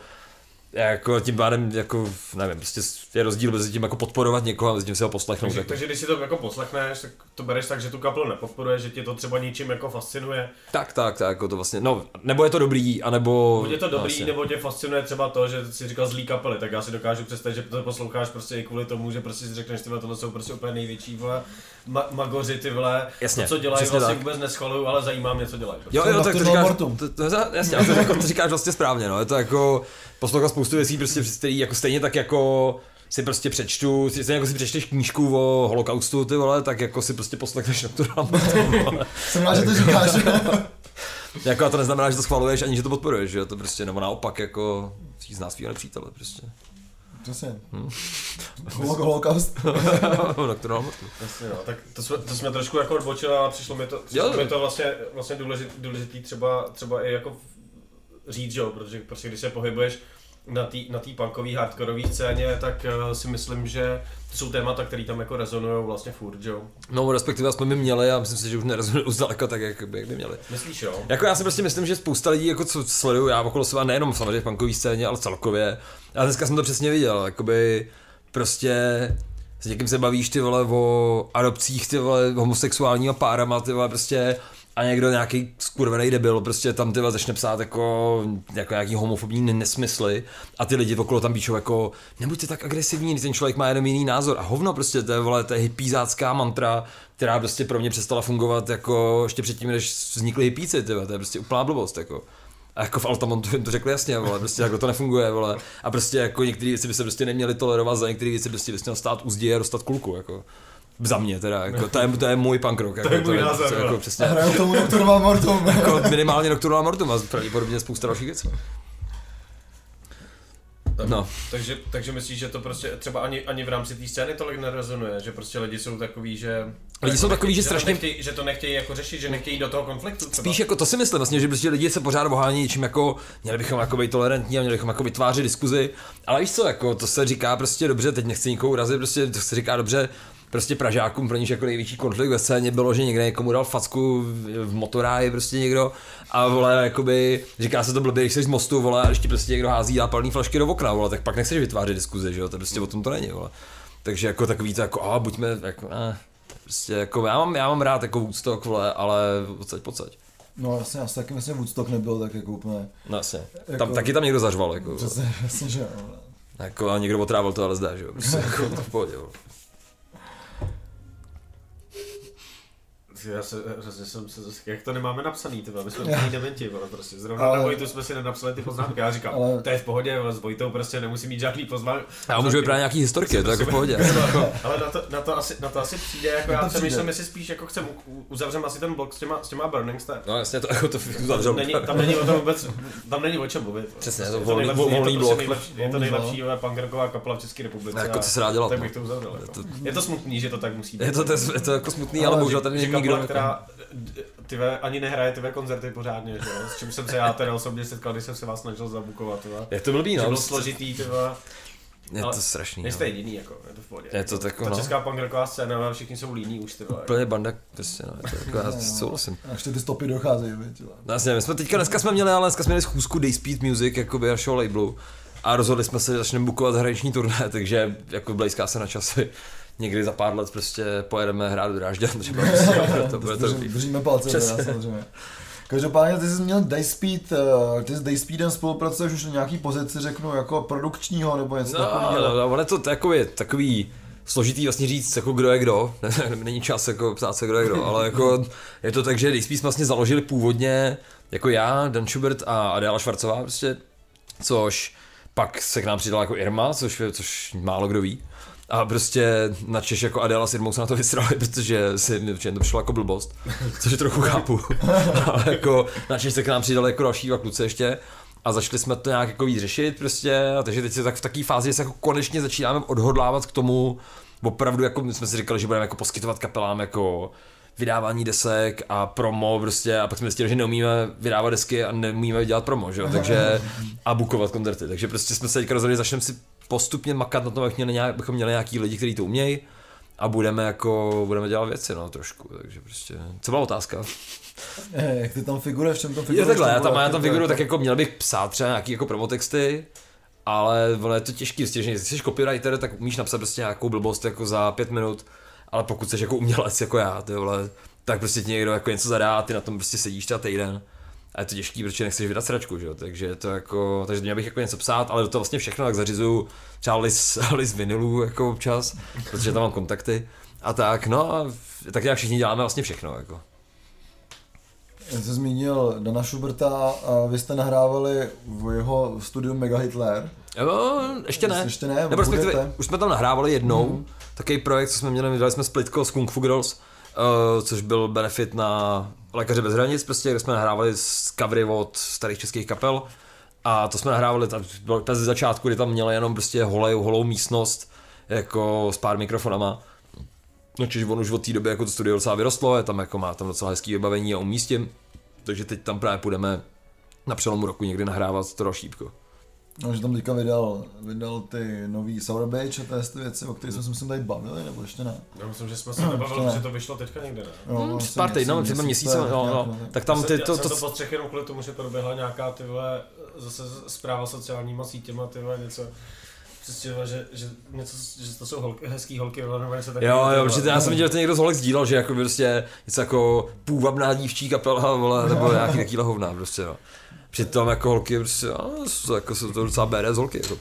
jako tím pádem, jako, nevím, prostě je rozdíl mezi tím jako podporovat někoho a mezi tím si ho poslechnout. Takže, jako. takže když si to jako poslechneš, tak to bereš tak, že tu kapelu nepodporuje, že tě to třeba ničím jako fascinuje. Tak, tak, tak, jako to vlastně, no, nebo je to dobrý, anebo... Buď je to dobrý, vlastně. nebo tě fascinuje třeba to, že si říkal zlý kapely, tak já si dokážu představit, že to posloucháš prostě i kvůli tomu, že prostě si řekneš, ty vole, tohle jsou prostě úplně největší vole, ma- magoři, ty vole, Jasně, to, co dělají, vlastně tak. vůbec neschvaluju, ale zajímá mě, co dělají. Prostě. Jo, jo, tak to říkáš, Mortum. to, to, to, jasně, to, jako, to říkáš vlastně správně, no, je to jako poslouchat spoustu věcí, prostě, který jako stejně tak jako si prostě přečtu, stejně jako si přečteš knížku o holokaustu, ty vole, tak jako si prostě poslechneš Mortum, vole. Jsem rád, že to říkáš. Jako a to neznamená, že to schvaluješ, ani že to podporuješ, že to prostě, nebo naopak, jako, z nás svýho nepřítele, prostě. Přesně. Hm. Holo- Holokaust. Nocturnal Mortum. Jasně, no, tak to jsme, to jsme trošku jako odbočili, ale přišlo mi to, přišlo Jo. mi to vlastně, vlastně důležitý, důležitý třeba, třeba i jako říct, že jo, protože prostě když se pohybuješ na té na punkové hardkorové scéně, tak uh, si myslím, že to jsou témata, které tam jako rezonují vlastně furt, jo. No, respektive jsme by měli a myslím si, že už nerozuměli zdaleka tak, jak by, jak by měli. Myslíš, jo? Jako já si prostě myslím, že spousta lidí, jako co sleduju já okolo sebe, nejenom samozřejmě v punkové scéně, ale celkově. A dneska jsem to přesně viděl, jakoby prostě s někým se bavíš ty vole o adopcích ty vole homosexuálního párama ty vole prostě a někdo nějaký skurvený debil prostě tam ty vole začne psát jako, jako nějaký homofobní nesmysly a ty lidi okolo tam píšou jako nebuďte tak agresivní, ten člověk má jenom jiný názor a hovno prostě to je vole, to je hippízácká mantra, která prostě pro mě přestala fungovat jako ještě předtím, než vznikly hippíci, to je prostě úplná blbost jako. A jako v Altamontu jim to řekli jasně, vole, prostě jako to nefunguje, vole. A prostě jako některé věci by se prostě neměly tolerovat, za některé věci prostě bys měl stát u zdi a dostat kulku, jako. Za mě teda, jako, to, je, to je můj punk rock, jako, je můj názor, to, jako, přesně, hraju tomu Nocturnal Mortum. jako minimálně Nocturnal Mortum a pravděpodobně spousta dalších věcí. No, Takže, takže myslíš, že to prostě třeba ani, ani v rámci té scény tolik nerezonuje, že prostě lidi jsou takový, že... Lidi jsou takový, že to strašně- Nechtějí, že to nechtějí jako řešit, že nechtějí do toho konfliktu třeba. Spíš jako to si myslím vlastně, že prostě lidi se pořád ohání něčím jako, měli bychom jako být tolerantní a měli bychom jako vytvářet diskuzi, ale víš co, jako to se říká prostě dobře, teď nechci nikoho urazit, prostě to se říká dobře, prostě Pražákům pro něž jako největší konflikt ve scéně bylo, že někde někomu dal facku v, v motoráji prostě někdo a vole, jakoby, říká se to blbě, když jsi z mostu, vole, a když ti prostě někdo hází zápalný flašky do okna, vole, tak pak nechceš vytvářet diskuzi, že jo, to prostě o tom to není, vole. Takže jako takový to jako, a buďme, jako, eh, prostě jako, já mám, já mám rád jako Woodstock, vole, ale odsaď, pocať. No jasně, já si taky myslím, Woodstock nebyl tak jako úplně, No jasně. Jako- Tam, taky tam někdo zařval, jako, přesně, jasně, že jo. jako a někdo otrávil to LSD, že jo, prostě, jako, to v pohodě, jo. Já se, hrozně jsem se, zase- jak to nemáme napsaný, ty my jsme úplný dementi, vole, prostě. Zrovna Ale- na Vojtu jsme si nenapsali ty poznámky, já říkám, Ale- to je v pohodě, vole, s Vojtou prostě nemusí mít žádný poznámky. Já můžu vyprávět nějaký historky, to je jako v pohodě. Ale na to, na to, asi, na to asi přijde, jako já přemýšlím, jestli spíš jako chcem, uzavřem asi ten blok s těma, s těma Burning Star. No jasně, to jako to zavřel. Není, tam není o tom vůbec, tam není o čem mluvit. Přesně, Prostě to volný- volný je to, blok. prostě nejlepší, je to Volný nejlepší vole, punkrocková kapela v České republice. Jako co se dá dělat, Tak no. bych to uzavřel. Jako. Je to smutný, že to tak musí být. Je to, to, je, je to jako smutný, ale Ale bohužel tady není kapela, která tyve, ani nehraje tyve koncerty pořádně, že jo? S čím jsem se já teda osobně setkal, když jsem se vás snažil zabukovat, tyve. Je to blbý, no. bylo složitý, tyve. Je ale to strašný. Nejste No. jediný, jako, je to v pohodě. Je to tak, Ta no. česká punkrocková scéna, ale všichni jsou líní už, tyve. Úplně banda, prostě, no, je to jako, já souhlasím. A ještě ty stopy docházejí, viď, jo. No jasně, my jsme teďka dneska jsme měli, ale dneska jsme měli schůzku Day Speed Music, jakoby našeho labelu. A rozhodli jsme se, že začneme bukovat zahraniční turné, takže jako blízká se na časy. Někdy za pár let prostě pojedeme hrát do Drážďan, třeba prostě, to bude to. Držíme palce, teda, samozřejmě. Každopádně ty jsi měl Dayspeed, eh, ty s Dayspeedem spolupracuješ už na nějaký pozici, řeknu, jako produkčního nebo něco No, takového. no, no, ono je to takový, takový složitý vlastně říct, jako kdo je kdo, není čas jako ptát se, kdo je kdo, ale jako je to tak, že Dayspeed vlastně založili původně jako já, Dan Schubert a Adela Švarcová prostě, což pak se k nám přidala jako Irma, což, je- což málo kdo ví. A prostě na Češ jako Adela s Irmou se na to vysrali, protože si mi to přišlo jako blbost, což trochu chápu. Ale jako na Češ se k nám přidali jako další dva kluci ještě a začali jsme to nějak jako víc řešit prostě, a takže teď se tak v takové fázi, že se jako konečně začínáme odhodlávat k tomu, opravdu jako my jsme si říkali, že budeme jako poskytovat kapelám jako vydávání desek a promo prostě a pak jsme zjistili, že neumíme vydávat desky a neumíme dělat promo, že jo, takže a bukovat koncerty, takže prostě jsme se teďka rozhodli, začneme si postupně makat na tom, jak měli nějak, bychom měli nějaký lidi, kteří to umějí a budeme jako, budeme dělat věci, no, trošku, takže prostě, co byla otázka? Eh, Jak ty tam figuruješ, v čem to Jo, figuruješ? takhle, já tam, já tam to- figuru, tak jako měl bych psát třeba nějaký jako promotexty, ale ono je to těžký, prostě, že jsi copywriter, tak umíš napsat prostě nějakou blbost jako za pět minut, ale pokud jsi jako umělec jako já, ty vole, tak prostě ti někdo jako něco zadá a ty na tom prostě sedíš třeba týden. A je to těžký, protože nechceš vydat sračku, že jo? takže to jako, takže měl bych jako něco psát, ale do toho vlastně všechno, tak zařizuju třeba list, list vinilů jako občas, protože tam mám kontakty a tak, no a tak nějak všichni děláme vlastně všechno, jako. Já jsi zmínil Dana Schuberta a vy jste nahrávali v jeho studiu Mega Hitler. Jo, ještě ne. Ještě ne, Nebo respektive, už jsme tam nahrávali jednou, mm. takový projekt, co jsme měli, vydali jsme splitko z Kung Fu Girls, uh, což byl benefit na Lékaře bez hranic, prostě, kde jsme nahrávali z covery od starých českých kapel. A to jsme nahrávali, tam ze začátku, kdy tam měli jenom prostě holej, holou místnost, jako s pár mikrofonama. No, čiž on už od té doby jako to studio docela vyrostlo, je tam jako má tam docela hezký vybavení a umístím. Takže teď tam právě půjdeme na přelomu roku někdy nahrávat to další. No, že tam teďka vydal, vydal ty nový Sour Beige a ty věci, o kterých jsme se myslím tady bavili, nebo ještě ne? Já myslím, že jsme se nebavili, protože to vyšlo teďka někde, ne? Jo, Hmm, asi pár týdnů, třeba měsíce, nějak, no, no, no. tak tam ty, to, já jsem to, to postřeh jenom kvůli tomu, že proběhla nějaká tyhle, zase zpráva sociálníma sítěma, tyhle něco, Prostě, že, že, něco, že to jsou holky, hezký holky, něco Jo, takového. jo, protože já jsem viděl, že to někdo z holek sdílel, že jako prostě něco jako půvabná dívčí kapela, vole, nebo nějaký taký hovna, prostě, no. Přitom jako holky, prostě, jako jsou to docela badass holky, jako.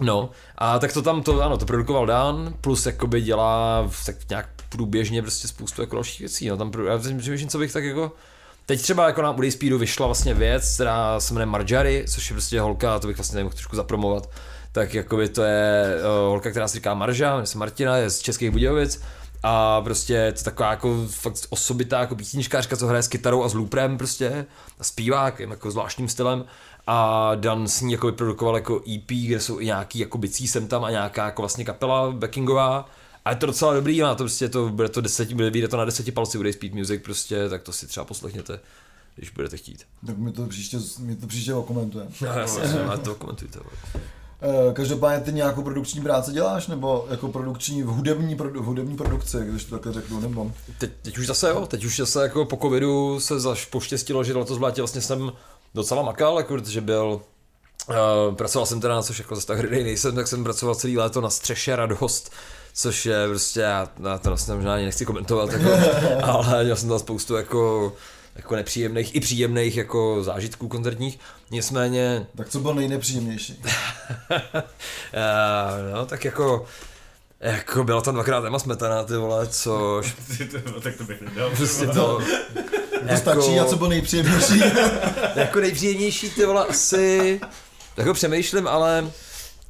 No, a tak to tam, to ano, to produkoval Dan, plus jakoby dělá tak nějak průběžně prostě spoustu jako dalších věcí, no, tam, já přemýšlím, co bych tak jako, Teď třeba jako na Udej Speedu vyšla vlastně věc, která se jmenuje Marjorie, což je prostě holka, to bych vlastně tady mohl trošku zapromovat, tak jakoby to je uh, holka, která se říká Marža, jmenuje se Martina, je z Českých Budějovic a prostě je to taková jako fakt osobitá jako písničkářka, co hraje s kytarou a s looprem prostě a zpívá jakým jako zvláštním stylem a Dan s ní jako produkoval jako EP, kde jsou i nějaký jako bicí sem tam a nějaká jako vlastně kapela backingová a je to docela dobrý, má to prostě to, bude to deseti, bude vyjde to na deseti palci, bude Speed Music prostě, tak to si třeba poslechněte, když budete chtít. Tak mi to příště, mi to příště okomentujeme. No, jasně, to komentujte. Eh, Každopádně ty nějakou produkční práci děláš, nebo jako produkční, v hudební, v hudební produkci, když to takhle řeknu, nebo? Teď, teď už zase jo, teď už zase jako po covidu se zaš poštěstilo, že letos v létě vlastně jsem docela makal, jako protože byl Uh, pracoval jsem teda na což jako zase tak hrdý nejsem, tak jsem pracoval celý léto na střeše radost, což je prostě, já, já to vlastně možná ani nechci komentovat, jako, ale měl jsem tam spoustu jako, jako nepříjemných i příjemných jako zážitků koncertních, nicméně Tak co bylo nejnepříjemnější? uh, no tak jako jako byla tam dvakrát Emma Smetana, ty vole, což tak to bych nedal. prostě to... To stačí, a co bylo nejpříjemnější? jako nejpříjemnější ty vole asi, jako přemýšlím, ale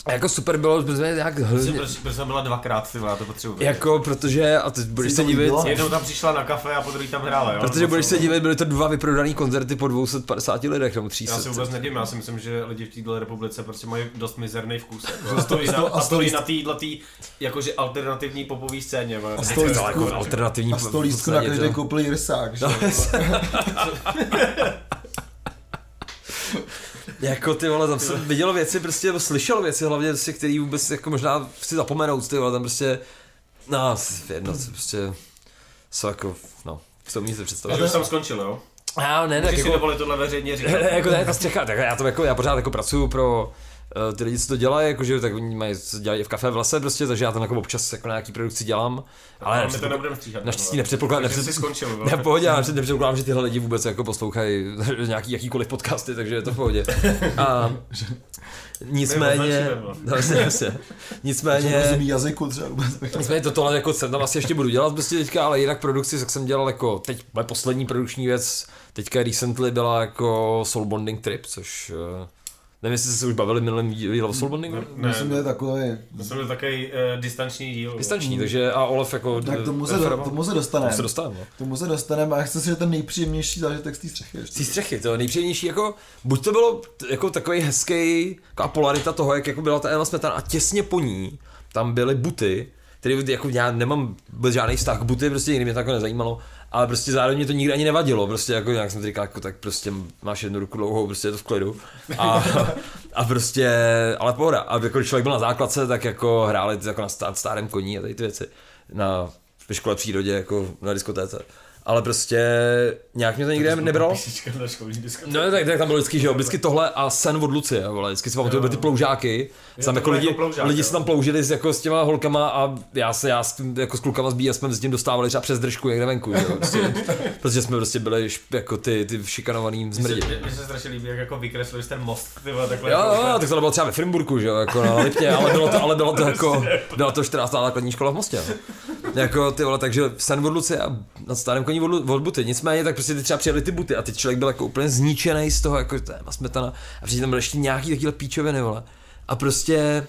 jako super bylo, že jsme nějak hrozně, Proč, proč jsem byla dvakrát, ty vole, já to potřebuji. vědět. jako protože, a teď budeš se divit? Jednou tam přišla na kafe a po druhý tam hrála, jo? protože budeš se divit, byly to dva vyprodané koncerty po 250 lidech, nebo Já 300. si vůbec nedím, já si myslím, že lidi v této republice prostě mají dost mizerný vkus. A stojí na, a a stojí sto- na této tý, jakože alternativní popový scéně. A to sto je lístků- jako alternativní A sto lístků na podstatě, každý to. koupil rysák, že? Jako ty vole, tam jsem viděl věci, prostě nebo slyšel věci, hlavně si, který vůbec jako možná chci zapomenout, ty vole, tam prostě, no, jedno, prostě, jsou jako, no, co umíte představit. Takže už jsem skončil, jo? Já ne, tak Můžeš si jako, dovolit tohle veřejně říkat. jako ne, ta střecha, tak já to jako, já pořád jako pracuju pro ty lidi, co to dělají, jakože, tak oni mají, co dělají v kafe v lese prostě, takže já tam jako občas jako na nějaký produkci dělám, ale my to nebudeme stříhat. naštěstí nepředpokládám, Takže jsi skončil, jo? ne, pohodě, já nepřed- nepředpokládám, že tyhle lidi vůbec jako poslouchají nějaký jakýkoliv podcasty, takže je to v pohodě. A nicméně, no. no, jasně, jasně. nicméně, jazyku třeba. Nicméně to tohle jako jsem tam asi ještě budu dělat prostě teďka, ale jinak produkci, tak jsem dělal jako teď moje poslední produkční věc, teďka recently byla jako Soul Bonding Trip, což, eh, Nevím, jestli jste se už bavili minulým díle o Soulbondingu? Ne, My jsme měli takový... to jsem byl takový uh, distanční díl. Distanční, takže a Olaf jako... Tak tomu se, referoval. tomu se Tomu dostaneme. se dostaneme, no. Tomu se dostaneme a já chci si, že ten nejpříjemnější zážitek z té střechy. Z té střechy, to nejpříjemnější, jako, buď to bylo jako takový hezký, taková polarita toho, jak jako byla ta Emma Smetana a těsně po ní tam byly buty, který jako já nemám vůbec žádný vztah k buty, prostě nikdy mě to jako nezajímalo, ale prostě zároveň mě to nikdy ani nevadilo, prostě jako nějak jsem říkal, jako, tak prostě máš jednu ruku dlouhou, prostě je to v klidu. A, a prostě, ale pohoda. A jako když člověk byl na základce, tak jako hráli jako na starém koní a tady ty věci. Na, ve škole přírodě, jako na diskotéce. Ale prostě nějak mě to nikdy nebralo. Diskotéce. No tak, tak tam bylo vždycky, že jo, vždycky tohle a sen od Lucie, vole, vždycky si pamatuju, ty ploužáky, tam jako bylo lidi, jako ploužák, lidi se tam ploužili s, jako s těma holkama a já se, já s tím, jako s klukama z jsme s tím dostávali třeba přes držku někde venku, jo, prostě, protože jsme prostě byli jako ty, ty šikanovaný zmrdi. Mně se strašně líbí, jak jako vykresluješ ten most, ty vole, takhle. Jo, jako, jo, tak to bylo třeba ve Frimburku, že jo, jako na Lipně, ale bylo to, ale bylo to jako, byla to 14. základní škola v Mostě, no. Jako ty vole, takže sen od Lucie a na starém koní od, buty, nicméně tak prostě ty třeba přijeli ty buty a teď člověk byl jako úplně zničený z toho, jako to je smetana a přijde tam byly ještě nějaký takovýhle píčoviny, vole. A prostě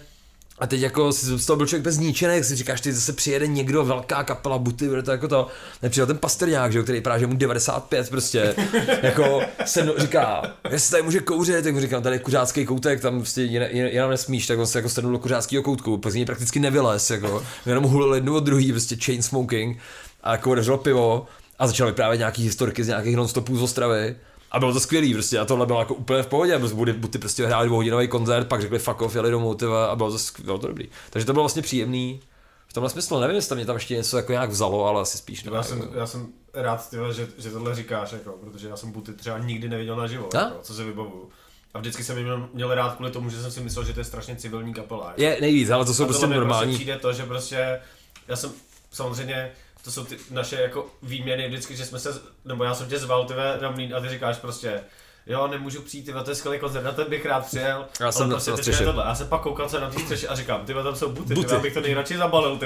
a teď jako si z toho byl člověk bez zničený, jak si říkáš, ty zase přijede někdo, velká kapela buty, bude to jako to, nepřijel ten pastrňák, že který vypadá, že mu 95 prostě, jako se no, říká, jestli tady může kouřit, tak mu říkám, tady je kuřácký koutek, tam prostě jen- jen- jenom nesmíš, tak on se jako strnul do kuřáckého koutku, něj prakticky nevylez, jako, jenom hulil jednu od druhý, prostě chain smoking, a jako odevřel pivo a začal vyprávět nějaký historky z nějakých non-stopů z Ostravy. A bylo to skvělý prostě a tohle bylo jako úplně v pohodě, budy, budy prostě hráli dvouhodinový koncert, pak řekli fuck off, jeli domů, tyva, a bylo to, skv- bylo to dobrý. Takže to bylo vlastně příjemný. V tomhle smyslu nevím, jestli mě tam ještě něco jako nějak vzalo, ale asi spíš ne. Já jsem, jako. já jsem rád, tyhle, že, že tohle říkáš, jako, protože já jsem buty třeba nikdy neviděl naživo, jako, co se vybavuju. A vždycky jsem měl, měl rád kvůli tomu, že jsem si myslel, že to je strašně civilní kapela. jako. Je nejvíc, ale to jsou A prostě mi normální. Prostě přijde to, že prostě, já jsem samozřejmě, to jsou ty naše jako výměny vždycky, že jsme se, nebo já jsem tě zval ty na mlín a ty říkáš prostě, jo, nemůžu přijít, ty to je skvělý koncert, na ten bych rád přijel. Já jsem prostě na střeše. tohle. Já jsem pak koukal se na té střeše a říkám, ty tam jsou buty, Buty. ty bych to nejradši zabalil, ty.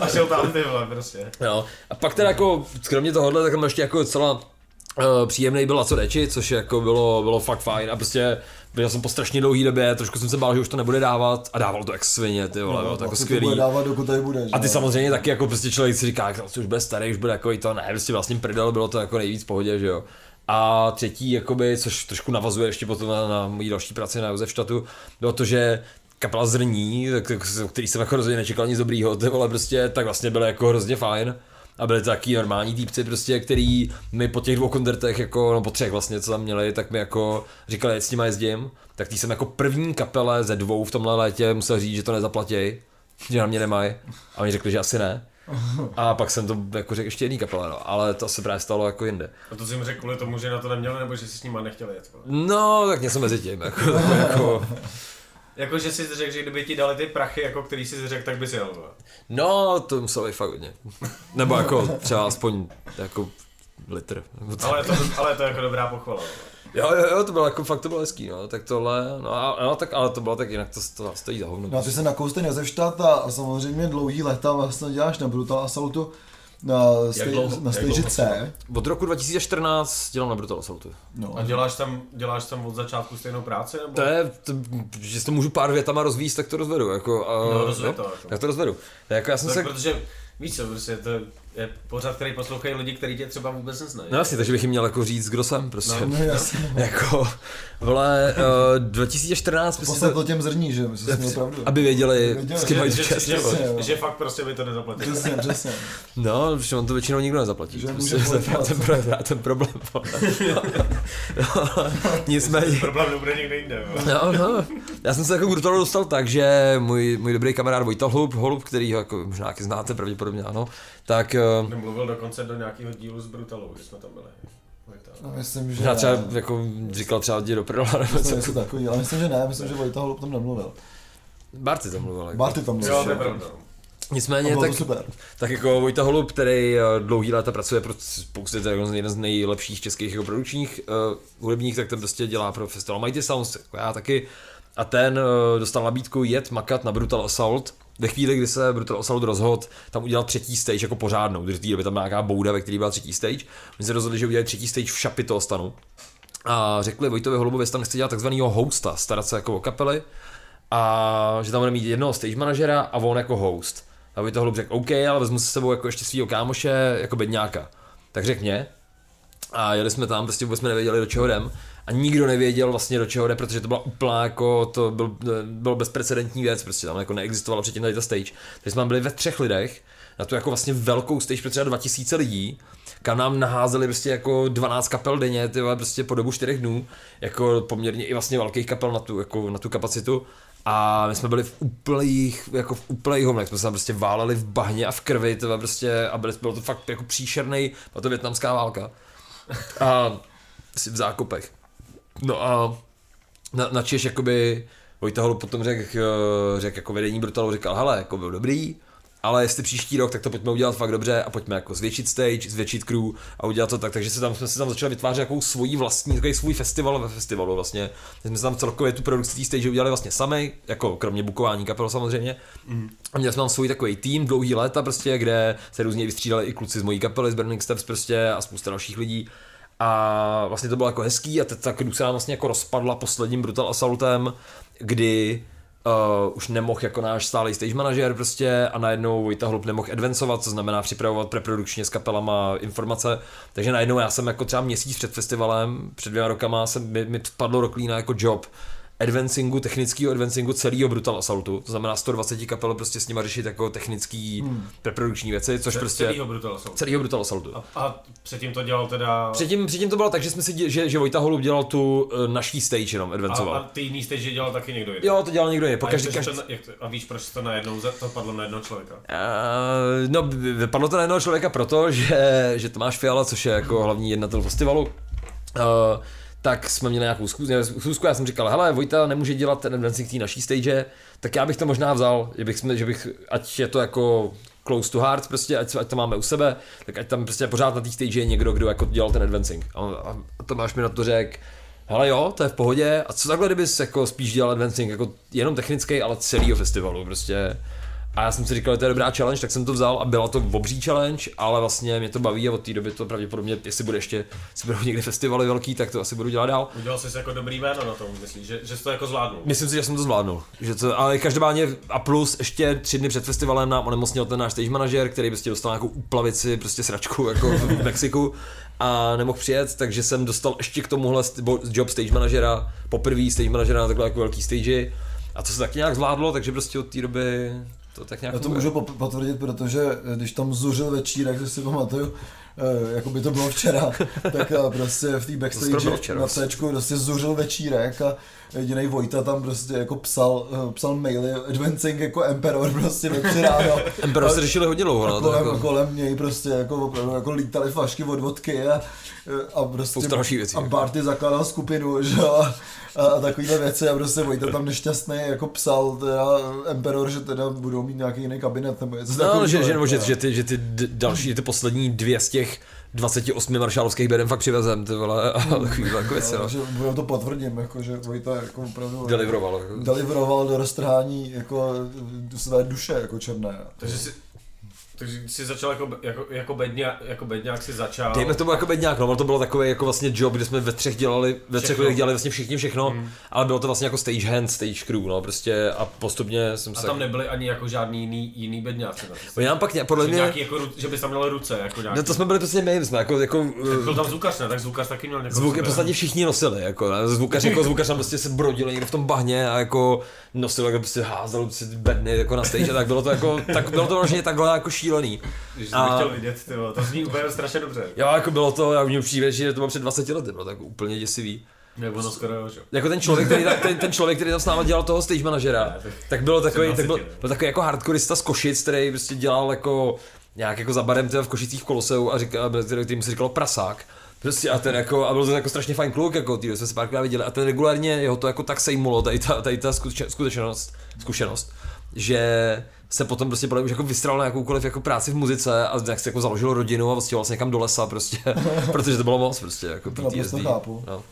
A šel tam ty prostě. Jo. A pak teda jako, kromě tohohle, tak tam ještě jako docela uh, příjemný byl co Deči, což jako bylo, bylo fakt fajn a prostě byl jsem po strašně dlouhé době, trošku jsem se bál, že už to nebude dávat a dávalo to jak svině, ty vole, bylo to jako Asi skvělý. bude dávat, dokud tady bude. A ty jo? samozřejmě taky jako prostě člověk si říká, že už bude starý, už bude jako i to, ne, prostě vlastně prdel, bylo to jako nejvíc v pohodě, že jo. A třetí, jakoby, což trošku navazuje ještě potom na, na mojí další práci na Josefštatu, bylo to, že kapela Zrní, tak, který jsem jako rozhodně nečekal nic dobrýho, ty vole, prostě, tak vlastně byly jako hrozně fajn. A byli to taky normální týpci, prostě, který mi po těch dvou koncertech, jako, no po třech vlastně, co tam měli, tak mi jako říkali, ať s nima jezdím. Tak tý jsem jako první kapele ze dvou v tomhle létě musel říct, že to nezaplatí, že na mě nemají. A oni řekli, že asi ne. A pak jsem to jako řekl ještě jedný kapele, no. ale to se právě stalo jako jinde. A to jsem řekl kvůli tomu, že na to neměli, nebo že si s nima nechtěli jet. No, tak něco mezi tím, jako, jako Jako, že si řekl, že kdyby ti dali ty prachy, jako který si řekl, tak by si jel. no, to muselo být fakt hodně. Nebo jako třeba aspoň jako litr. Ale, to, ale to je jako dobrá pochvala. Jo, jo, jo, to bylo jako fakt to bylo hezký, no, tak tohle, no, a, no tak, ale to bylo tak jinak, to, to stojí za hovno. No a ty se nakouste Josefstadt a, a samozřejmě dlouhý leta vlastně děláš na Brutal Assaultu na, stej, dlouho? na stage? C. Od roku 2014 dělám na Brutal Assaultu. No. A děláš tam, děláš tam od začátku stejnou práci? Nebo? To je, to, že to můžu pár větama rozvíjet, tak to rozvedu, jako, a, No, rozvoj to, jako. tak to rozvedu. Tak jako já jsem Tak se, protože, víš co, prostě to je pořád, který poslouchají lidi, kteří tě třeba vůbec neznají. no jasně, takže bych jim měl jako říct, kdo jsem, prostě. No. No jasně. Jako, vole, uh, 2014 myslím, Poslat to, to těm zrní, že my jsme měli pravdu. aby věděli, Věděli, s kým že- mají že, čest. že, že, že, fakt prostě by to nezaplatí. Přesně, přesně. No, protože on to většinou nikdo nezaplatí. Že Prostě může právě ten, právě ten problém. No, Nicméně, Problém nebude někde jinde. No, no. Já jsem se jako k dostal tak, že můj, můj dobrý kamarád Vojta Holub, Holub, který ho jako možná znáte pravděpodobně, ano, tak Mluvil dokonce do nějakého dílu s Brutalou, když jsme tam byli. Vojta. No, myslím, že možná třeba ne. jako říkal třeba jdi do prdela, nebo Myslím, něco takový, ale myslím, že ne, myslím, že Vojta Holub tam nemluvil. Barty tam mluvil. Jako. Barty tam Jo, mluvil. to je pravda. A Nicméně, tak, to super. tak jako Vojta Holub, který eh, dlouhý léta pracuje pro spousty, to je jako jeden z nejlepších českých jako produkčních uh, hudebních, tak ten prostě dělá pro festival Mighty Sounds, jako já taky. A ten uh, dostal nabídku jet makat na Brutal Assault. Ve chvíli, kdy se Brutal Assault rozhodl tam udělat třetí stage jako pořádnou, v té tam byla nějaká bouda, ve které byla třetí stage. Oni se rozhodli, že udělají třetí stage v Šapitostanu. a řekli Vojtovi Holubovi, jestli tam nechce dělat takzvanýho hosta, starat se jako o kapely a že tam bude mít jednoho stage manažera a on jako host. A Vojta Holub řekl, OK, ale vezmu se sebou jako ještě svého kámoše, jako bedňáka. Tak řekl mě. A jeli jsme tam, prostě vůbec jsme nevěděli, do čeho jdem. A nikdo nevěděl vlastně, do čeho jde, protože to byla úplná jako, to byl, byl bezprecedentní věc, prostě tam jako neexistovalo předtím tady ta stage. Takže jsme byli ve třech lidech, na tu jako vlastně velkou stage pro třeba 2000 lidí, kam nám naházeli prostě jako 12 kapel denně, ty prostě po dobu 4 dnů, jako poměrně i vlastně velkých kapel na tu, jako na tu kapacitu. A my jsme byli v úplných, jako v úplných homlech, jsme se tam prostě váleli v bahně a v krvi, to prostě, a byli, bylo to fakt jako příšerný, byla to větnamská válka. A v zákopech. No a na, na Češ jakoby Vojta Holu potom řekl, řek jako vedení Brutalu, říkal, hele, jako byl dobrý, ale jestli příští rok, tak to pojďme udělat fakt dobře a pojďme jako zvětšit stage, zvětšit crew a udělat to tak, takže se tam, jsme se tam začali vytvářet jako svoji vlastní, takový svůj festival ve festivalu vlastně. Jsme tam celkově tu produkci té stage udělali vlastně sami, jako kromě bukování kapel samozřejmě. Mm. A měli jsme tam svůj takový tým dlouhý léta prostě, kde se různě vystřídali i kluci z mojí kapely, z Burning Steps prostě a spousta dalších lidí. A vlastně to bylo jako hezký a ta crew nám vlastně jako rozpadla posledním Brutal Assaultem, kdy uh, už nemohl jako náš stálý stage manažer prostě a najednou Vojta Hlup nemohl advancovat, co znamená připravovat preprodukčně s kapelama informace, takže najednou já jsem jako třeba měsíc před festivalem, před dvěma rokama jsem, mi, mi vpadlo do klína jako job, advancingu, technického advancingu celého Brutal Assaultu, to znamená 120 kapel prostě s nima řešit jako technický hmm. preprodukční věci, což Ce- prostě... Celýho Brutal Assaultu. Celýho Brutal Assaultu. A, a předtím to dělal teda... Předtím, předtím to bylo tak, že jsme si, dě- že, že Vojta Holub dělal tu uh, naší stage jenom, a, advancoval. a ty jiný stage dělal taky někdo jiný. Jo, to dělal někdo jiný. Po a, každý, každý, to, jak to, a víš, proč to najednou za- to padlo na jednoho člověka? Uh, no, vypadlo to na jednoho člověka proto, že, že Tomáš Fiala, což je jako hlavní jednatel festivalu, uh, tak jsme měli nějakou schůzku, já jsem říkal, hele, Vojta nemůže dělat ten dancing té naší stage, tak já bych to možná vzal, že bych, že bych, ať je to jako close to heart, prostě, ať, ať to máme u sebe, tak ať tam prostě pořád na té stage je někdo, kdo jako dělal ten advancing. A, a, a Tomáš mi na to řekl, hele jo, to je v pohodě, a co takhle, kdybys jako spíš dělal advancing, jako jenom technický, ale celýho festivalu, prostě. A já jsem si říkal, že to je dobrá challenge, tak jsem to vzal a byla to obří challenge, ale vlastně mě to baví a od té doby to pravděpodobně, jestli bude ještě, jestli budou někdy festivaly velký, tak to asi budu dělat dál. Udělal jsi jako dobrý jméno na tom, myslíš, že, že jsi to jako zvládnul? Myslím si, že jsem to zvládnul. Že to, ale každopádně a plus ještě tři dny před festivalem nám onemocněl ten náš stage manažer, který prostě dostal nějakou úplavici, prostě sračku jako v Mexiku a nemohl přijet, takže jsem dostal ještě k tomuhle job stage manažera, poprvý stage manažera na takhle jako velký stage a to se taky nějak zvládlo, takže prostě od té doby to tak nějak Já to můžu potvrdit, protože eh, když tam zuřil večírek, že si pamatuju, jako by to bylo včera, tak eh, prostě v té backstage na. C prostě zuřil večírek a jediný Vojta tam prostě jako psal, eh, psal maily, advancing jako Emperor prostě ve tři ráno. Emperor se řešili hodně dlouho, no, kolem, jako, kolem něj prostě jako opravdu jako lítaly flašky od vodky a, a prostě věcí, a jako. Barty zakládal skupinu, že jo, a, a, a takovýhle věci a prostě Vojta tam nešťastný jako psal teda Emperor, že teda budou mít nějaký jiný kabinet nebo něco no, takového, že, že, jako, nebo že, že, ty, že ty další, ty poslední dvě z těch 28 maršálovských bedem fakt přivezem, ty vole, a takovýhle jako věci, no, no. že to potvrdím, jako, že Vojta jako opravdu Deliveroval, jako. deliveroval do roztrhání jako své duše jako černé. Takže jsi, takže jsi začal jako, jako, jako, bedňák, jako bedňák si začal. Dejme tomu jako bedňák, no, ale to bylo takový jako vlastně job, kde jsme ve třech dělali, ve třech lidech dělali vlastně všichni všechno, Mm. ale bylo to vlastně jako stage hand, stage crew, no, prostě a postupně jsem A se... tam nebyli ani jako žádný jiný, jiný bedňáci. Oni nám pak ně, podle Že, mě, nějaký jako, že bys tam měl ruce, jako nějaký. no to jsme byli prostě my, jsme jako, jako Byl tam zvukař, ne? Tak zvukař taky měl někoho Zvuk podstatě všichni nosili, jako, ne? zvukař, jako zvukař tam prostě se brodil někde v tom bahně a jako nosil, jako prostě házel prostě bedny jako na stage, a tak bylo to jako, tak bylo to vlastně takhle jako šílený. Že jsi A- to chtěl vidět, ty vole, to zní úplně strašně dobře. Jo, jako bylo to, já mě přijde, že to bylo před 20 lety, bylo tak úplně děsivý. Jak ono skoro, jo, že? Jako ten člověk, který, ten, ten člověk, který tam s náma dělal toho stage manažera, Ne, tak- tak bylo takový, tak byl, 20, ne? byl takový jako hardkorista z Košic, který prostě dělal jako nějak jako za barem v Košicích v Koloseu a říkal, který, který mu se říkalo prasák. Prostě a ten jako, a byl to jako strašně fajn kluk, jako ty jsme se párkrát viděli a ten regulárně jeho to jako tak sejmulo, tady ta, tady ta skutečnost, zkušenost, že se potom prostě podle mě už jako vystral na jakoukoliv jako práci v muzice a jak se jako založil rodinu a vlastně vlastně někam do lesa prostě, protože to bylo moc prostě jako To PTSD. chápu. No.